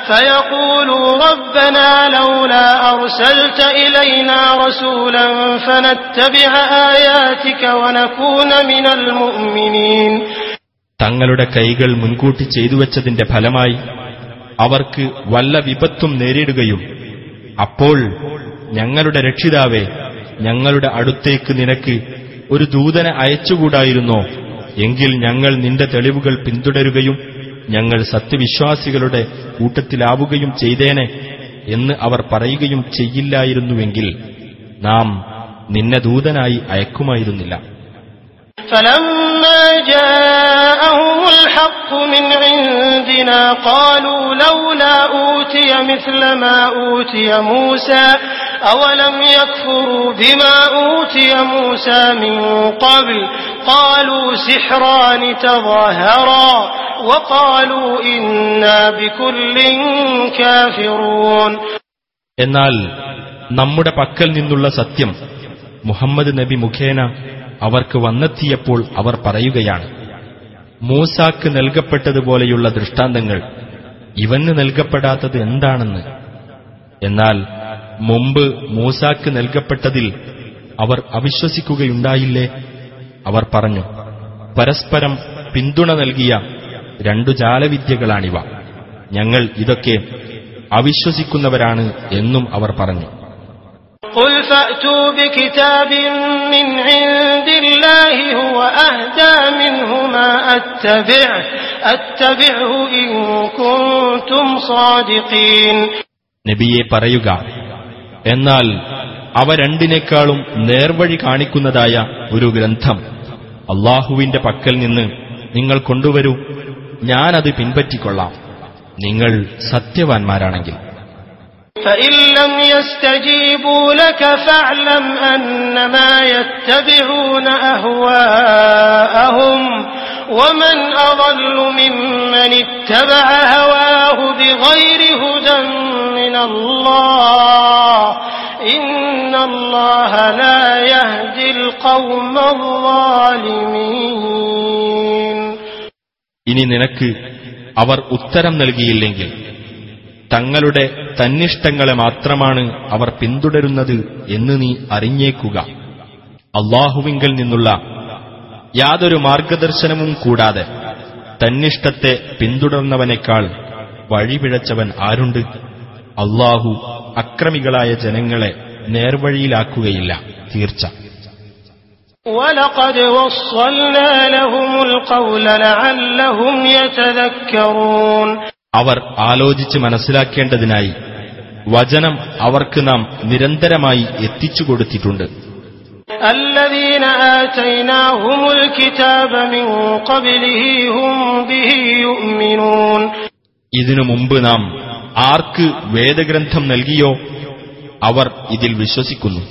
فيقولوا ربنا لولا أرسلت إلينا رسولا فنتبع آياتك ونكون من المؤمنين തങ്ങളുടെ കൈകൾ മുൻകൂട്ടി ചെയ്തുവച്ചതിന്റെ ഫലമായി അവർക്ക് വല്ല വിപത്തും നേരിടുകയും അപ്പോൾ ഞങ്ങളുടെ രക്ഷിതാവേ ഞങ്ങളുടെ അടുത്തേക്ക് നിനക്ക് ഒരു ദൂതനെ അയച്ചുകൂടായിരുന്നോ എങ്കിൽ ഞങ്ങൾ നിന്റെ തെളിവുകൾ പിന്തുടരുകയും ഞങ്ങൾ സത്യവിശ്വാസികളുടെ കൂട്ടത്തിലാവുകയും ചെയ്തേനെ എന്ന് അവർ പറയുകയും ചെയ്യില്ലായിരുന്നുവെങ്കിൽ നാം നിന്നെ ദൂതനായി അയക്കുമായിരുന്നില്ല فلما جاءهم الحق من عندنا قالوا لولا أوتي مثل ما أوتي موسى أولم يكفروا بما أوتي موسى من قبل قالوا سحران تظاهرا وقالوا إنا بكل كافرون എന്നാൽ നമ്മുടെ പക്കൽ നിന്നുള്ള സത്യം മുഹമ്മദ് നബി മുഖേന അവർക്ക് വന്നെത്തിയപ്പോൾ അവർ പറയുകയാണ് മൂസാക്ക് നൽകപ്പെട്ടതുപോലെയുള്ള ദൃഷ്ടാന്തങ്ങൾ ഇവന് നൽകപ്പെടാത്തത് എന്താണെന്ന് എന്നാൽ മുമ്പ് മൂസാക്ക് നൽകപ്പെട്ടതിൽ അവർ അവിശ്വസിക്കുകയുണ്ടായില്ലേ അവർ പറഞ്ഞു പരസ്പരം പിന്തുണ നൽകിയ രണ്ടു ജാലവിദ്യകളാണിവ ഞങ്ങൾ ഇതൊക്കെ അവിശ്വസിക്കുന്നവരാണ് എന്നും അവർ പറഞ്ഞു قل فأتوا بكتاب من عند الله هو أهدى منهما أتبعه أتبعه إن كنتم صادقين നബിയെ പറയുക എന്നാൽ അവ രണ്ടിനേക്കാളും നേർവഴി കാണിക്കുന്നതായ ഒരു ഗ്രന്ഥം അള്ളാഹുവിന്റെ പക്കൽ നിന്ന് നിങ്ങൾ കൊണ്ടുവരൂ ഞാനത് പിൻപറ്റിക്കൊള്ളാം നിങ്ങൾ സത്യവാൻമാരാണെങ്കിൽ فإن لم يستجيبوا لك فاعلم أنما يتبعون أهواءهم ومن أضل ممن اتبع هواه بغير هدى من الله ഇനി നിനക്ക് അവർ ഉത്തരം നൽകിയില്ലെങ്കിൽ തങ്ങളുടെ തന്നിഷ്ടങ്ങളെ മാത്രമാണ് അവർ പിന്തുടരുന്നത് എന്ന് നീ അറിഞ്ഞേക്കുക. അള്ളാഹുവിങ്കിൽ നിന്നുള്ള യാതൊരു മാർഗദർശനവും കൂടാതെ തന്നിഷ്ടത്തെ പിന്തുടർന്നവനേക്കാൾ വഴിപിഴച്ചവൻ ആരുണ്ട്? അള്ളാഹു അക്രമികളായ ജനങ്ങളെ നേർവഴിയിലാക്കുകയില്ല തീർച്ച ولقد وصلنا لهم القول لعلهم يتذكرون അവർ ആലോചിച്ച് മനസ്സിലാക്കേണ്ടതിനായി വചനം അവർക്ക് നാം നിരന്തരമായി എത്തിച്ചു കൊടുത്തിട്ടുണ്ട് الذين آتيناهم الكتاب من قبله هم به يؤمنون ഇതിനു മുമ്പ് നാം ആർക്ക് വേദഗ്രന്ഥം നൽകിയോ അവർ ഇതിൽ വിശ്വസിക്കുന്നു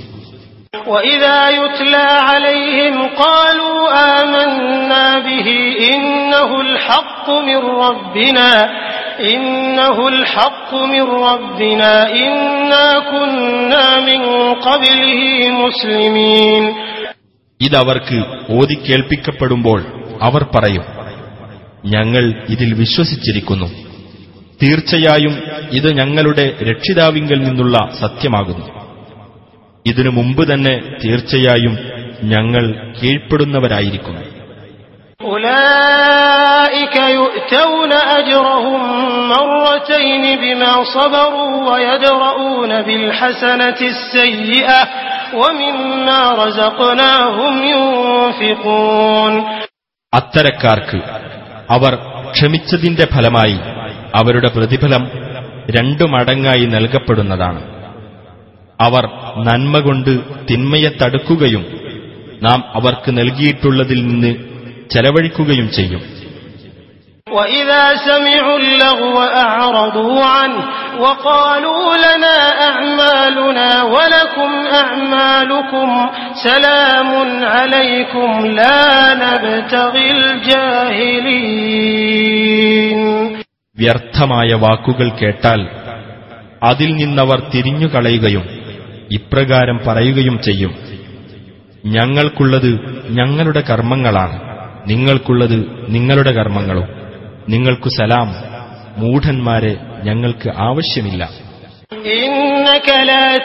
وإذا يتلى عليهم قالوا آمنا به إنه الحق من ربنا إنه الحق من ربنا إنا كنا من قبله مسلمين ഇതവർക്ക് ഓതിക്കേൾപ്പിക്കപ്പെടുമ്പോൾ അവർ പറയും ഞങ്ങൾ ഇതിൽ വിശ്വസിച്ചിരിക്കുന്നു തീർച്ചയായും ഇത് ഞങ്ങളുടെ രക്ഷിതാവിങ്കൽ നിന്നുള്ള സത്യമാകുന്നു ഇതിനു മുമ്പ് തന്നെ തീർച്ചയായും ഞങ്ങൾ കീഴ്പ്പെടുന്നവരായിരിക്കുന്നു أولئك يؤتون أجرهم مرتين بما صبروا ويدرؤون بالحسنة السيئة ومما رزقناهم ينفقون അത്തരക്കാർക്ക് അവർ ക്ഷമിച്ചതിന്റെ ഫലമായി അവരുടെ പ്രതിഫലം രണ്ടു മടങ്ങായി നൽകപ്പെടുന്നതാണ് അവർ നന്മ കൊണ്ട് തിന്മയെ തടുക്കുകയും നാം അവർക്ക് നൽകിയിട്ടുള്ളതിൽ നിന്ന് ചെലവഴിക്കുകയും ചെയ്യും وإذا سمعوا اللغو أعرضوا عنه وقالوا لنا أعمالنا ولكم أعمالكم سلام عليكم لا نبتغي الجاهلين വ്യർത്ഥമായ വാക്കുകൾ കേട്ടാൽ അതിൽ നിന്നവർ തിരിഞ്ഞുകളയുകയും ഇപ്രകാരം പറയുകയും ചെയ്യും. ഞങ്ങൾക്കുള്ളത് ഞങ്ങളുടെ കർമ്മങ്ങളാണ്. നിങ്ങൾക്കുള്ളത് നിങ്ങളുടെ കർമ്മങ്ങളും. നിങ്ങൾക്കു സലാം. മൂഢന്മാരെ ഞങ്ങൾക്ക് ആവശ്യമില്ല. ഇന്നക്കല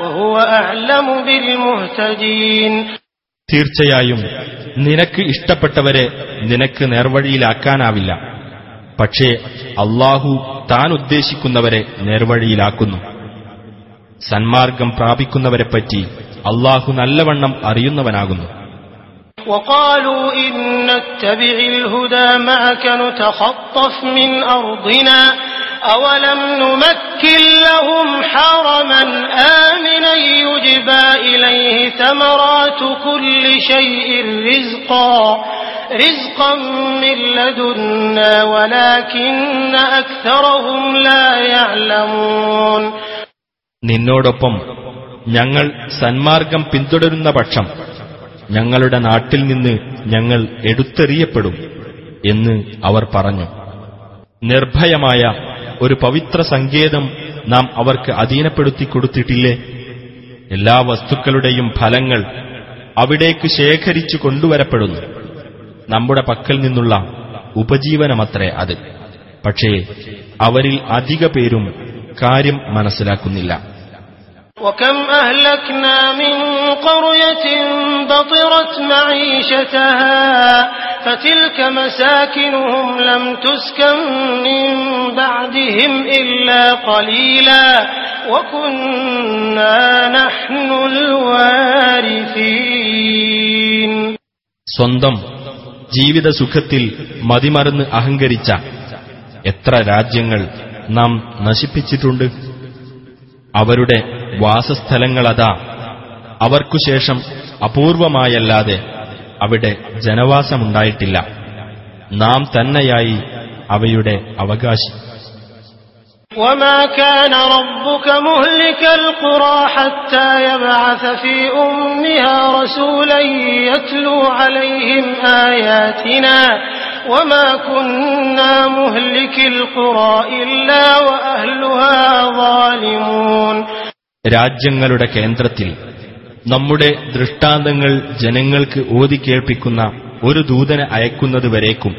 لا تهدي من أحببت ولكن الله يهدي من يشاء وهو أعلم بالمهتدين തീർച്ചയായും നിനക്ക് ഇഷ്ടപ്പെട്ടവരെ നിനക്ക് നേർവഴിയിലാക്കാനാവില്ല പക്ഷേ അള്ളാഹു താൻ ഉദ്ദേശിക്കുന്നവരെ നേർവഴിയിലാക്കുന്നു സന്മാർഗം പ്രാപിക്കുന്നവരെപ്പറ്റി അള്ളാഹു നല്ലവണ്ണം അറിയുന്നവനാകുന്നു وقالوا إن نتبع الهدى معك نتخطف من أرضنا أولم نمكن لهم حرما آمنا يجبى إليه ثمرات كل شيء رزقا رزقا من لدنا ولكن أكثرهم لا يعلمون നിന്നോടൊപ്പം ഞങ്ങൾ സന്മാർഗം പിന്തുടരുന്ന പക്ഷം ഞങ്ങളുടെ നാട്ടിൽ നിന്ന് ഞങ്ങൾ എടുത്തെറിയപ്പെടും എന്ന് അവർ പറഞ്ഞു നിർഭയമായ ഒരു പവിത്ര സങ്കേതം നാം അവർക്ക് അധീനപ്പെടുത്തി കൊടുത്തിട്ടില്ലേ എല്ലാ വസ്തുക്കളുടെയും ഫലങ്ങൾ അവിടേക്ക് ശേഖരിച്ചു കൊണ്ടുവരപ്പെടുന്നു നമ്മുടെ പക്കൽ നിന്നുള്ള ഉപജീവനമത്രേ അത് പക്ഷേ അവരിൽ അധിക പേരും കാര്യം മനസ്സിലാക്കുന്നില്ല وكم أهلكنا من قرية بطرت معيشتها فتلك مساكنهم لم تسكن من بعدهم إلا قليلا وكنا نحن الوارثين സ്വന്തം ജീവിത സുഖത്തിൽ മതിമറന്ന് അഹങ്കരിച്ച എത്ര രാജ്യങ്ങൾ നാം നശിപ്പിച്ചിട്ടുണ്ട് അവരുടെ വാസസ്ഥലങ്ങളതാ അവർക്കുശേഷം അപൂർവമായല്ലാതെ അവിടെ ജനവാസമുണ്ടായിട്ടില്ല നാം തന്നെയായി അവയുടെ അവകാശി وما كان ربك مهلك القرى حتى يبعث في أمها رسولا يتلو عليهم آياتنا وما كنا مهلك القرى إلا وأهلها ظالمون രാജ്യങ്ങളുടെ കേന്ദ്രത്തിൽ നമ്മുടെ ദൃഷ്ടാന്തങ്ങൾ ജനങ്ങൾക്ക് ഓതി കേൾപ്പിക്കുന്ന ഒരു ദൂതനെ അയക്കുന്നതുവരേക്കും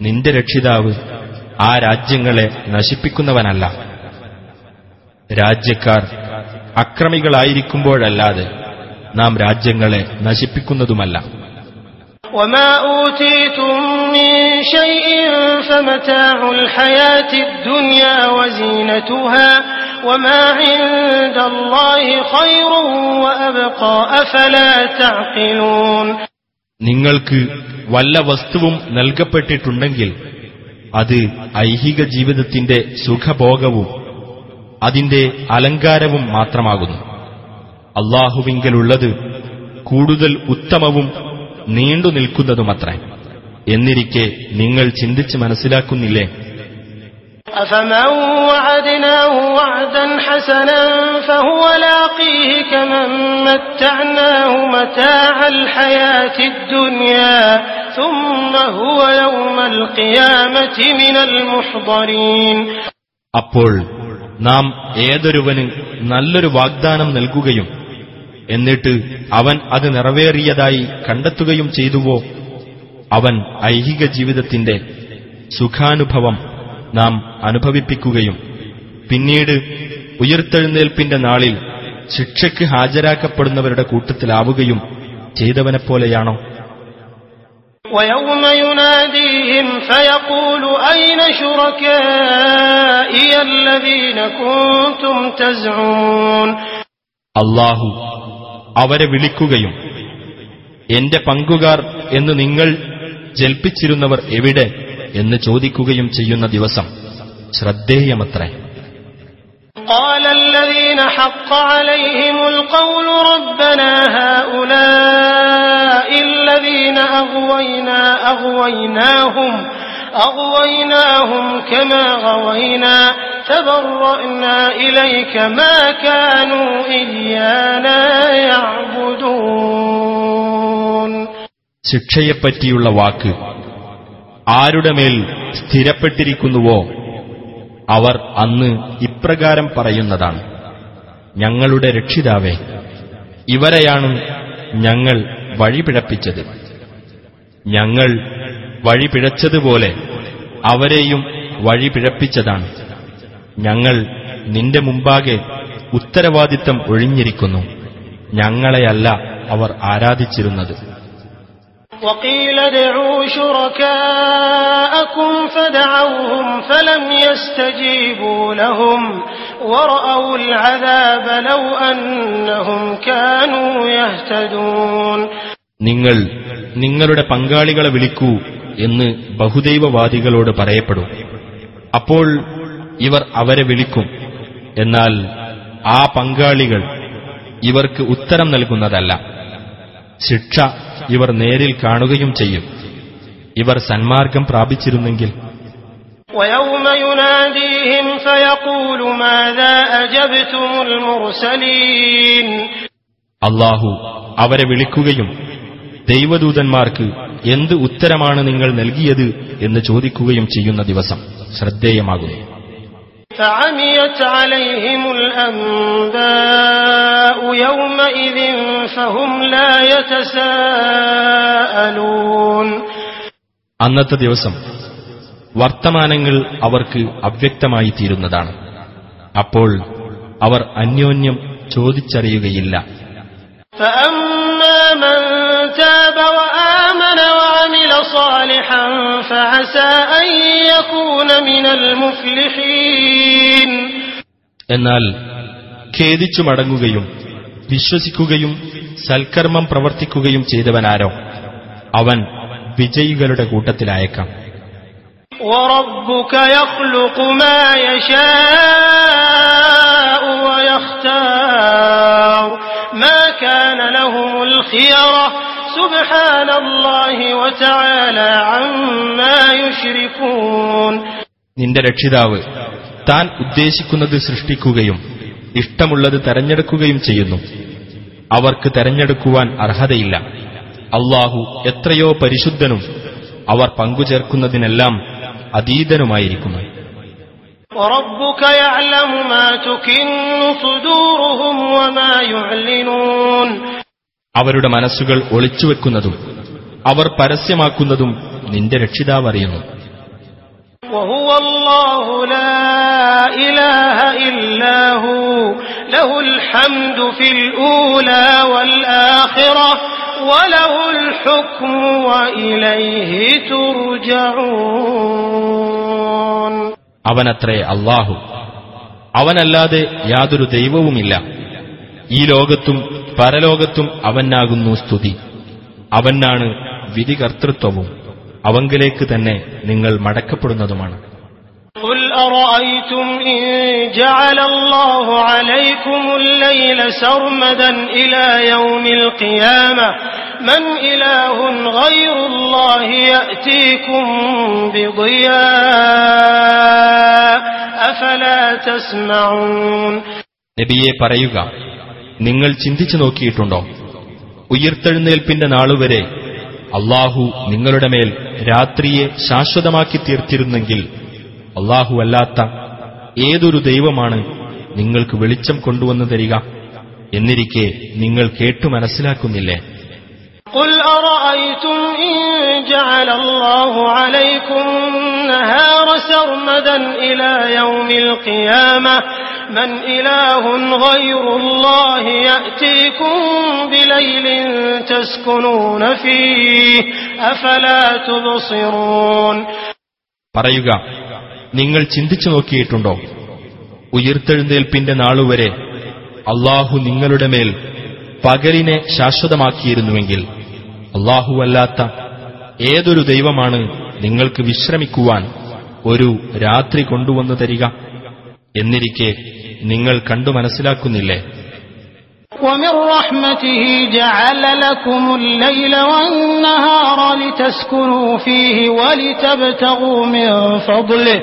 നിന്റെ രക്ഷിതാവ് ആ രാജ്യങ്ങളെ നശിപ്പിക്കുന്നവനല്ല രാജ്യക്കാർ അക്രമികളായിരിക്കുമ്പോഴല്ലാതെ നാം രാജ്യങ്ങളെ നശിപ്പിക്കുന്നതുമല്ല وما أوتيتم من شيء فمتاع الحياة الدنيا وزينتها നിങ്ങൾക്ക് വല്ല വസ്തുവും നൽകപ്പെട്ടിട്ടുണ്ടെങ്കിൽ അത് ഐഹിക ജീവിതത്തിന്റെ സുഖഭോഗവും അതിന്റെ അലങ്കാരവും മാത്രമാകുന്നു. അള്ളാഹുവിങ്കലുള്ളത് കൂടുതൽ ഉത്തമവും നീണ്ടു നിൽക്കുന്നതുമത്രേ എന്നിരിക്കെ നിങ്ങൾ ചിന്തിച്ച് മനസ്സിലാക്കുന്നില്ലേ? أفمن وعدناه وعدا حسنا فهو لاقيه كمن متعناه متاع الحياة الدنيا ثم هو يوم القيامة من المحضرين അപ്പോൾ നാം ഏതൊരുവന് നല്ലൊരു വാഗ്ദാനം നൽകുകയും എന്നിട്ട് അവൻ അത് നിറവേറിയതായി കണ്ടെത്തുകയും ചെയ്തുവോ അവൻ ഐഹിക ജീവിതത്തിന്റെ സുഖാനുഭവം നാം അനുഭവിപ്പിക്കുകയും പിന്നീട് ഉയർത്തെഴുന്നേൽപ്പിന്റെ നാളിൽ ശിക്ഷയ്ക്ക് ഹാജരാക്കപ്പെടുന്നവരുടെ കൂട്ടത്തിലാവുകയും ചെയ്തവനെപ്പോലെയാണോ ويوم يناديهم فيقول أين شركائي الذين كنتم تزعمون അള്ളാഹു അവരെ വിളിക്കുകയും എന്റെ പങ്കുകാർ എന്ന് നിങ്ങൾ ജൽപ്പിച്ചിരുന്നവർ എവിടെ എന്ന് ചോദിക്കുകയും ചെയ്യുന്ന ദിവസം ശ്രദ്ധേയമത്രേ قال الذين حق عليهم القول ربنا هؤلاء الذين أغوينا أغويناهم أغويناهم كما غوينا تبرأنا إليك ما كانوا إيانا يعبدون ശിക്ഷയെപ്പറ്റിയുള്ള വാക്ക് ആരുടെ മേൽ സ്ഥിരപ്പെട്ടിരിക്കുന്നുവോ? അവർ അന്ന് ഇപ്രകാരം പറയുന്നതാണ്. ഞങ്ങളുടെ രക്ഷിതാവേ ഇവരെയാണ് ഞങ്ങൾ വഴിപിഴപ്പിച്ചത്. ഞങ്ങൾ വഴിപിഴച്ചതുപോലെ അവരെയും വഴിപിഴപ്പിച്ചതാണ്. ഞങ്ങൾ നിന്റെ മുമ്പാകെ ഉത്തരവാദിത്തം ഒഴിഞ്ഞിരിക്കുന്നു. ഞങ്ങളെയല്ല അവർ ആരാധിച്ചിരുന്നത്. وقيل ادعوا شركاءكم فدعوهم فلم يستجيبوا لهم ورأوا العذاب لو أنهم كانوا يهتدون നിങ്ങൾ നിങ്ങളുടെ പങ്കാളികളെ വിളിക്കൂ എന്ന് ബഹുദൈവവാദികളോട് പറയപ്പെടും അപ്പോൾ ഇവർ അവരെ വിളിക്കും എന്നാൽ ആ പങ്കാളികൾ ഇവർക്ക് ഉത്തരം നൽകുന്നതല്ല ശിക്ഷ ഇവർ നേരിൽ കാണുകയും ചെയ്യും. ഇവർ സന്മാർഗം പ്രാപിച്ചിരുന്നെങ്കിൽ. അള്ളാഹു അവരെ വിളിക്കുകയും ദൈവദൂതന്മാർക്ക് എന്ത് ഉത്തരമാണ് നിങ്ങൾ നൽകിയത്? എന്ന് ചോദിക്കുകയും ചെയ്യുന്ന ദിവസം ശ്രദ്ധേയമാകുന്നു. فعميت عليهم الأنباء يومئذ فهم لا يتساءلون അന്നത്തെ ദിവസം വർത്തമാനങ്ങൾ അവർക്ക് അവ്യക്തമായി തീരുന്നതാണ് അപ്പോൾ അവർ അന്യോന്യം ചോദിച്ചറിയുകയില്ല فأما من تاب وآمن وعمل صالحا فعسى أن يكون من المفلحين എന്നാൽ ഖേദിച്ചു മടങ്ങുകയും വിശ്വസിക്കുകയും സൽക്കർമ്മം പ്രവർത്തിക്കുകയും ചെയ്തവനാരോ അവൻ വിജയികളുടെ കൂട്ടത്തിലായേക്കാം وربك يخلق ما يشاء ويختار ما كان لهم الخيرة നിന്റെ രക്ഷിതാവ് താൻ ഉദ്ദേശിക്കുന്നത് സൃഷ്ടിക്കുകയും ഇഷ്ടമുള്ളത് തെരഞ്ഞെടുക്കുകയും ചെയ്യുന്നു. അവർക്ക് തെരഞ്ഞെടുക്കുവാൻ അർഹതയില്ല. അള്ളാഹു എത്രയോ പരിശുദ്ധനും അവർ പങ്കുചേർക്കുന്നതിനെല്ലാം അതീതനുമായിരിക്കുന്നു. അവരുടെ മനസ്സുകൾ ഒളിച്ചുവെക്കുന്നതും അവർ പരസ്യമാക്കുന്നതും നിന്റെ രക്ഷിതാവ് അറിയുന്നു. അവനത്രേ അള്ളാഹു അവനല്ലാതെ യാതൊരു ദൈവവുമില്ല. ഈ ലോകത്തും പരലോകത്തും അവനാകുന്നു സ്തുതി അവനാണ് വിധികർത്തൃത്വവും അവങ്കിലേക്ക് തന്നെ നിങ്ങൾ മടക്കപ്പെടുന്നതുമാണ് قل أرأيتم إن جعل الله عليكم الليل سرمدا إلى يوم القيامة من إله غير الله يأتيكم بضياء أفلا تسمعون നബിയെ പറയുക നിങ്ങൾ ചിന്തിച്ചു നോക്കിയിട്ടുണ്ടോ? ഉയർത്തെഴുന്നേൽപ്പിന്റെ നാളുവരെ അള്ളാഹു നിങ്ങളുടെ മേൽ രാത്രിയെ ശാശ്വതമാക്കി തീർത്തിരുന്നെങ്കിൽ അള്ളാഹു അല്ലാത്ത ഏതൊരു ദൈവമാണ് നിങ്ങൾക്ക് വെളിച്ചം കൊണ്ടുവന്നു തരിക? എന്നിരിക്കെ നിങ്ങൾ കേട്ടു മനസ്സിലാക്കുന്നില്ലേ? قل أرأيتم إن جعل الله عليكم النهار سرمدا إلى يوم القيامة من إله غير الله يأتيكم بليل تسكنون فيه أفلا تبصرون പറയുക നിങ്ങൾ ചിന്തിച്ചു നോക്കിയിട്ടുണ്ടോ ഉയർത്തെഴുന്നേൽപ്പിന്റെ നാളുവരെ അള്ളാഹു നിങ്ങളുടെ മേൽ പകലിനെ ശാശ്വതമാക്കിയിരുന്നുവെങ്കിൽ അല്ലാത്ത ഏതൊരു ദൈവമാണ് നിങ്ങൾക്ക് വിശ്രമിക്കുവാൻ ഒരു രാത്രി കൊണ്ടുവന്നു തരിക എന്നിരിക്കെ നിങ്ങൾ കണ്ടു മനസ്സിലാക്കുന്നില്ലേ ومن رحمته جعل لكم الليل والنهار لتسكنوا فيه ولتبتغوا من فضله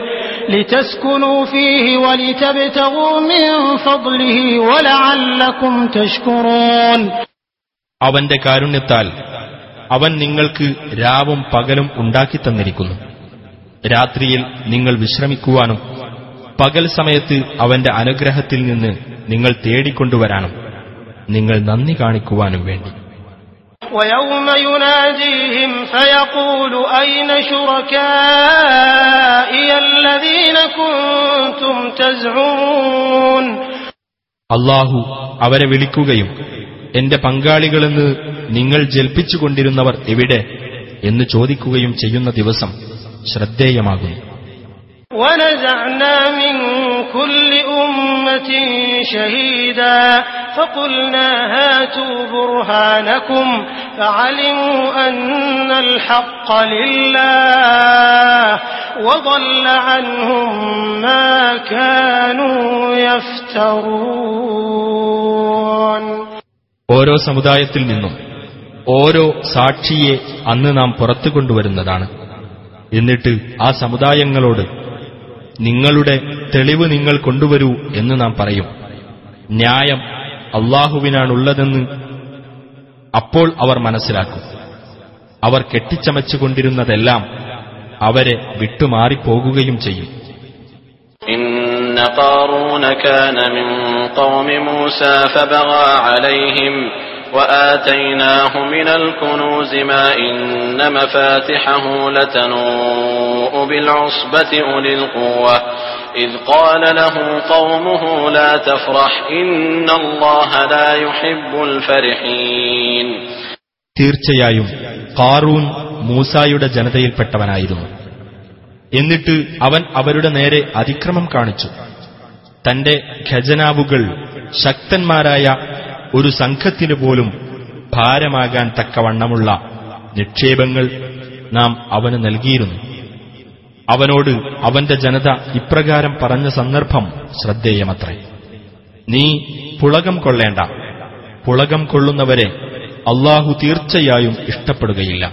لتسكنوا فيه ولتبتغوا من فضله ولعلكم تشكرون അവന്റെ കാരുണ്യത്താൽ അവൻ നിങ്ങൾക്ക് രാവും പകലും ഉണ്ടാക്കി തന്നിരിക്കുന്നു രാത്രിയിൽ നിങ്ങൾ വിശ്രമിക്കുവാനും പകൽ സമയത്ത് അവന്റെ അനുഗ്രഹത്തിൽ നിന്ന് നിങ്ങൾ തേടിക്കൊണ്ടുവരാനും നിങ്ങൾ നന്ദി കാണിക്കുവാനും വേണ്ടി ويوم يناديهم فيقول أين شركائي الذين كنتم تزعمون അള്ളാഹു അവരെ വിളിക്കുകയും എന്റെ പങ്കാളികളെന്ന് നിങ്ങൾ ജൽപ്പിച്ചുകൊണ്ടിരുന്നവർ എവിടെ എന്ന് ചോദിക്കുകയും ചെയ്യുന്ന ദിവസം ശ്രദ്ധേയമാകുന്നു ونزعنا من كل أمة شهيدا فقلنا هاتوا برهانكم فعلموا أن الحق لله وضل عنهم ما كانوا يفترون ഓരോ സമുദായത്തിൽ നിന്നും ഓരോ സാക്ഷിയെ അന്ന് നാം പുറത്തു കൊണ്ടുവരുന്നതാണ്. എന്നിട്ട് ആ സമുദായങ്ങളോട് നിങ്ങളുടെ തെളിവ് നിങ്ങൾ കൊണ്ടുവരൂ എന്ന് നാം പറയും. ന്യായം അള്ളാഹുവിനാണുള്ളതെന്ന് അപ്പോൾ അവർ മനസ്സിലാക്കും. അവർ കെട്ടിച്ചമച്ചുകൊണ്ടിരുന്നതെല്ലാം അവരെ വിട്ടുമാറിപ്പോകുകയും ചെയ്യും. إن قارون كان من قوم موسى فبغى عليهم وآتيناه من الكنوز ما إن مفاتحه لتنوء بالعصبة أولي القوة إذ قال له قومه لا تفرح إن الله لا يحب الفرحين തീർച്ചയായും കാറൂൻ മൂസായുടെ ജനതയിൽപ്പെട്ടവനായിരുന്നു എന്നിട്ട് അവൻ അവരുടെ നേരെ അതിക്രമം കാണിച്ചു. തന്റെ ഖജനാവുകൾ ശക്തന്മാരായ ഒരു സംഘത്തിനു പോലും ഭാരമാകാൻ തക്കവണ്ണമുള്ള നിക്ഷേപങ്ങൾ നാം അവന് നൽകിയിരുന്നു. അവനോട് അവന്റെ ജനത ഇപ്രകാരം പറഞ്ഞ സന്ദർഭം ശ്രദ്ധേയമത്രേ. നീ പുളകം കൊള്ളേണ്ട. പുളകം കൊള്ളുന്നവരെ അള്ളാഹു തീർച്ചയായും ഇഷ്ടപ്പെടുകയില്ല.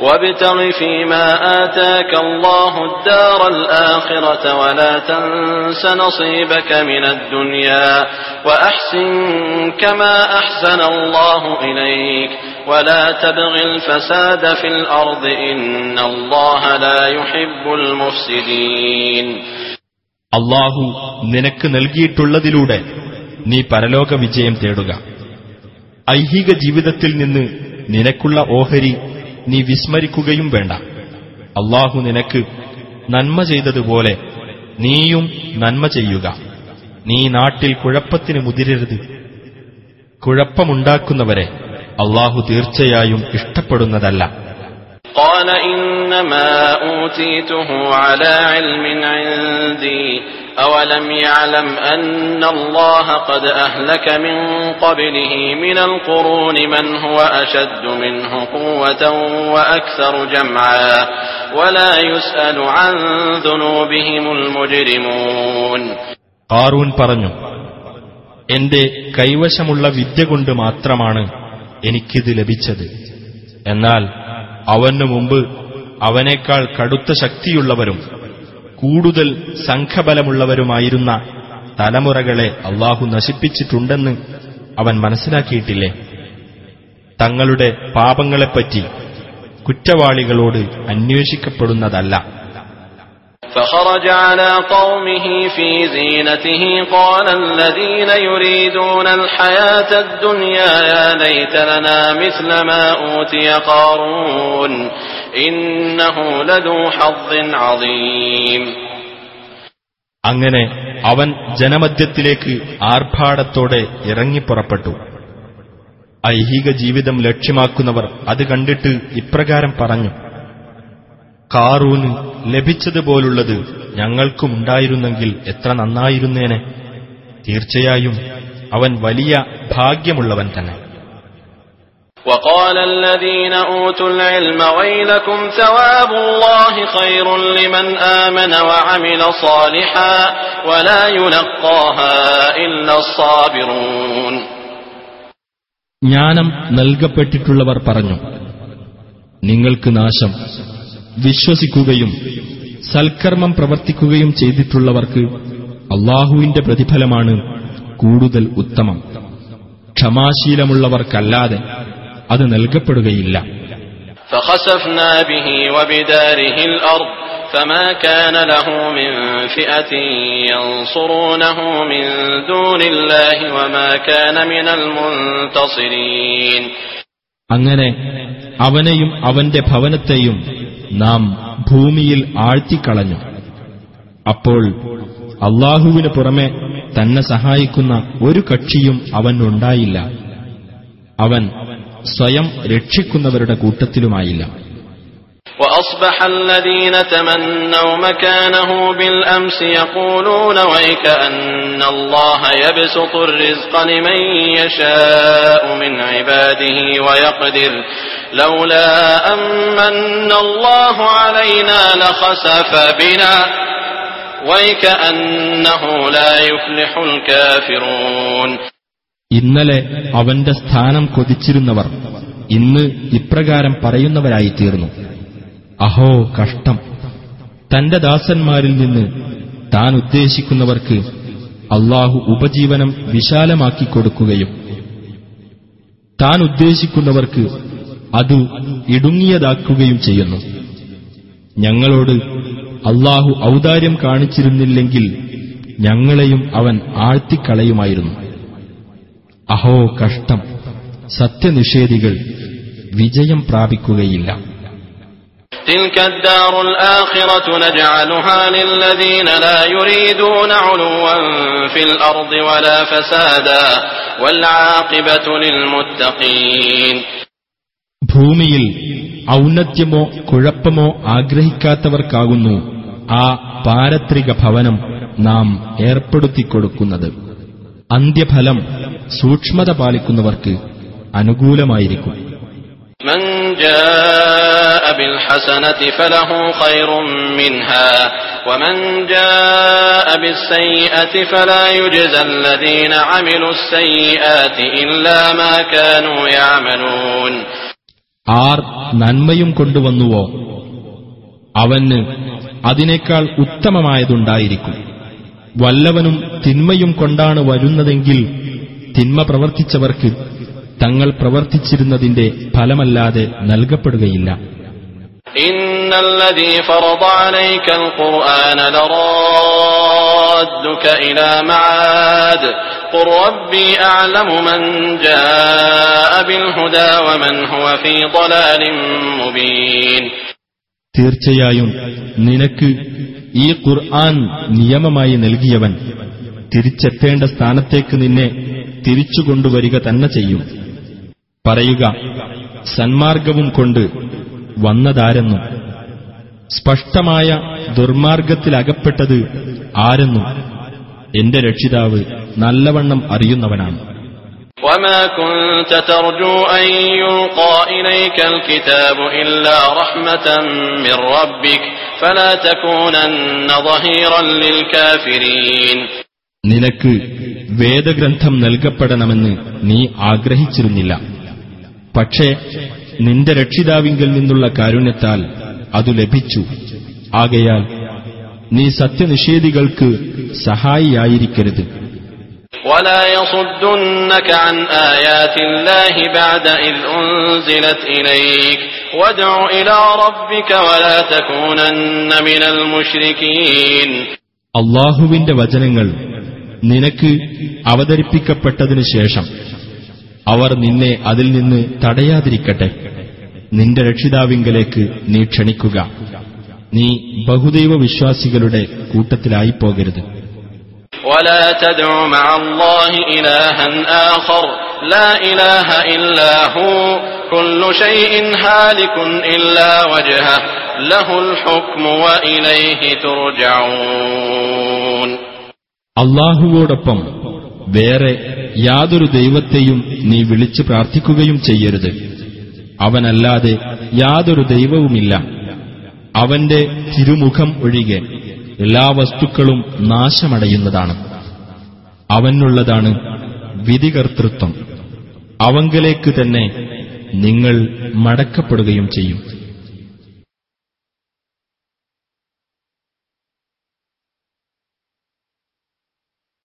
وابتغ فيما آتاك الله الدار الآخرة ولا تنس نصيبك من الدنيا وأحسن كما أحسن الله إليك ولا تبغ الفساد في الأرض إن الله لا يحب المفسدين അള്ളാഹു നിനക്ക് നൽകിയിട്ടുള്ളതിലൂടെ നീ പരലോക വിജയം തേടുക ഐഹിക ജീവിതത്തിൽ നിന്ന് നിനക്കുള്ള ഓഹരി നീ വിസ്മരിക്കുകയും വേണ്ട അള്ളാഹു നിനക്ക് നന്മ ചെയ്തതുപോലെ നീയും നന്മ ചെയ്യുക നീ നാട്ടിൽ കുഴപ്പത്തിന് മുതിരരുത് കുഴപ്പമുണ്ടാക്കുന്നവരെ അള്ളാഹു തീർച്ചയായും ഇഷ്ടപ്പെടുന്നതല്ല قال إنما أوتيته على علم عندي أولم يعلم أن الله قد أهلك من قبله من القرون من هو أشد منه قوة وأكثر جمعا ولا يسأل عن ذنوبهم المجرمون കാറൂൻ പറഞ്ഞു എന്റെ കൈവശമുള്ള വിദ്യ കൊണ്ട് മാത്രമാണ് എനിക്കിത് ലഭിച്ചത് എന്നാൽ അവനു മുമ്പ് അവനേക്കാൾ കടുത്ത ശക്തിയുള്ളവരും കൂടുതൽ സംഘബലമുള്ളവരുമായിരുന്ന തലമുറകളെ അള്ളാഹു നശിപ്പിച്ചിട്ടുണ്ടെന്ന് അവൻ മനസ്സിലാക്കിയിട്ടില്ലേ തങ്ങളുടെ പാപങ്ങളെപ്പറ്റി കുറ്റവാളികളോട് അന്വേഷിക്കപ്പെടുന്നതല്ല فخرج على قومه في زينته قال الذين يريدون الحياة الدنيا يا ليت لنا مثل ما أوتي قارون അങ്ങനെ അവൻ ജനമധ്യത്തിലേക്ക് ആർഭാടത്തോടെ ഇറങ്ങിപ്പുറപ്പെട്ടു ഐഹിക ജീവിതം ലക്ഷ്യമാക്കുന്നവർ അത് കണ്ടിട്ട് ഇപ്രകാരം പറഞ്ഞു കാറൂന് ലഭിച്ചതുപോലുള്ളത് ഞങ്ങൾക്കുമുണ്ടായിരുന്നെങ്കിൽ എത്ര നന്നായിരുന്നേനെ. തീർച്ചയായും അവൻ വലിയ ഭാഗ്യമുള്ളവൻ തന്നെ. وقال الذين أوتوا العلم ويلكم ثواب الله خير لمن آمن وعمل صالحا ولا يلقاها إلا الصابرون ജ്ഞാനം നൽകപ്പെട്ടിട്ടുള്ളവർ പറഞ്ഞു നിങ്ങൾക്ക് നാശം വിശ്വസിക്കുകയും സൽക്കർമ്മം പ്രവർത്തിക്കുകയും ചെയ്തിട്ടുള്ളവർക്ക് അള്ളാഹുവിന്റെ പ്രതിഫലമാണ് കൂടുതൽ ഉത്തമം ക്ഷമാശീലമുള്ളവർക്കല്ലാതെ അത് നൽകപ്പെടുകയില്ല فخسفنا به وبداره الأرض فما كان له من فئة ينصرونه من دون الله وما كان من المنتصرين അങ്ങനെ അവനെയും അവന്റെ ഭവനത്തെയും നാം ഭൂമിയിൽ ആഴ്ത്തിക്കളഞ്ഞു അപ്പോൾ അള്ളാഹുവിന് പുറമെ തന്നെ സഹായിക്കുന്ന ഒരു കക്ഷിയും അവനുണ്ടായില്ല അവൻ സ്വയം രക്ഷിക്കുന്നവരുടെ കൂട്ടത്തിലുമായില്ല وأصبح الذين تمنوا مكانه بالأمس يقولون ويك أن الله يبسط الرزق لمن يشاء من عباده ويقدر لولا أمن الله علينا لخسف بنا ويكأنه لا يفلح الكافرون ഇന്നലെ അവന്റെ സ്ഥാനം കൊതിച്ചിരുന്നവർ ഇന്ന് ഇപ്രകാരം പറയുന്നവരായിത്തീർന്നു. അഹോ കഷ്ടം. തന്റെ ദാസന്മാരിൽ നിന്ന് താൻ ഉദ്ദേശിക്കുന്നവർക്ക് അള്ളാഹു ഉപജീവനം വിശാലമാക്കി കൊടുക്കുകയും താൻ ഉദ്ദേശിക്കുന്നവർക്ക് അത് ഇടുങ്ങിയതാക്കുകയും ചെയ്യുന്നു. ഞങ്ങളോട് അള്ളാഹു ഔദാര്യം കാണിച്ചിരുന്നില്ലെങ്കിൽ ഞങ്ങളെയും അവൻ ആഴ്ത്തിക്കളയുമായിരുന്നു. അഹോ കഷ്ടം. സത്യനിഷേധികൾ വിജയം പ്രാപിക്കുകയില്ല. ഭൂമിയിൽ ഔന്നത്യമോ കുഴപ്പമോ ആഗ്രഹിക്കാത്തവർക്കാകുന്നു ആ പാരത്രിക ഭവനം നാം ഏർപ്പെടുത്തിക്കൊടുക്കുന്നത്. അന്ത്യഫലം സൂക്ഷ്മത പാലിക്കുന്നവർക്ക് അനുകൂലമായിരിക്കും. ആർ നന്മയും കൊണ്ടുവന്നുവോ? അവന് അതിനേക്കാൾ ഉത്തമമായതുണ്ടായിരിക്കും. വല്ലവനും തിന്മയും കൊണ്ടാണ് വരുന്നതെങ്കിൽ തിന്മ പ്രവർത്തിച്ചവർക്ക് തങ്ങൾ പ്രവർത്തിച്ചിരുന്നതിന്റെ ഫലമല്ലാതെ നൽകപ്പെടുകയില്ല. തീർച്ചയായും നിനക്ക് ഈ ഖുർആൻ നിയമമായി നൽകിയവൻ തിരിച്ചെത്തേണ്ട സ്ഥാനത്തേക്ക് നിന്നെ തിരിച്ചുകൊണ്ടുവരിക തന്നെ ചെയ്യും പറയുക സന്മാർഗവും കൊണ്ട് വന്നതാരെന്നും സ്പഷ്ടമായ ദുർമാർഗത്തിലകപ്പെട്ടത് ആരെന്നും എന്റെ രക്ഷിതാവ് നല്ലവണ്ണം അറിയുന്നവനാണ് وما كنت ترجو أن يلقى إليك الكتاب إلا رحمة من ربك فلا تكونن ظهيرا للكافرين നിനക്ക് വേദഗ്രന്ഥം നൽകപ്പെടണമെന്ന് നീ ആഗ്രഹിച്ചിരുന്നില്ല പക്ഷേ നിന്റെ രക്ഷിതാവിങ്കിൽ നിന്നുള്ള കാരുണ്യത്താൽ അതു ലഭിച്ചു ആകയാൽ നീ സത്യനിഷേധികൾക്ക് സഹായിയായിരിക്കരുത് ولا يصدنك عن آيات الله بعد إذ أنزلت إليك وادع إلى ربك ولا تكونن من المشركين അള്ളാഹുവിന്റെ വചനങ്ങൾ നിനക്ക് അവതരിപ്പിക്കപ്പെട്ടതിനു ശേഷം അവർ നിന്നെ അതിൽ നിന്ന് തടയാതിരിക്കട്ടെ. നിന്റെ രക്ഷിതാവിങ്കലേക്ക് നീ ക്ഷണിക്കുക. നീ ബഹുദൈവ വിശ്വാസികളുടെ കൂട്ടത്തിലായി പോകരുത് ലഹുൽ ഹുക്മു വഇലൈഹി തുർജഊൻ. അള്ളാഹുവോടൊപ്പം വേറെ യാതൊരു ദൈവത്തെയും നീ വിളിച്ചു പ്രാർത്ഥിക്കുകയും ചെയ്യരുത്. അവനല്ലാതെ യാതൊരു ദൈവവുമില്ല. അവന്റെ തിരുമുഖം ഒഴികെ എല്ലാ വസ്തുക്കളും നാശമടയുന്നതാണ്. അവനുള്ളതാണ് വിധികർത്തൃത്വം. അവങ്കലേക്ക് തന്നെ നിങ്ങൾ മടക്കപ്പെടുകയും ചെയ്യും.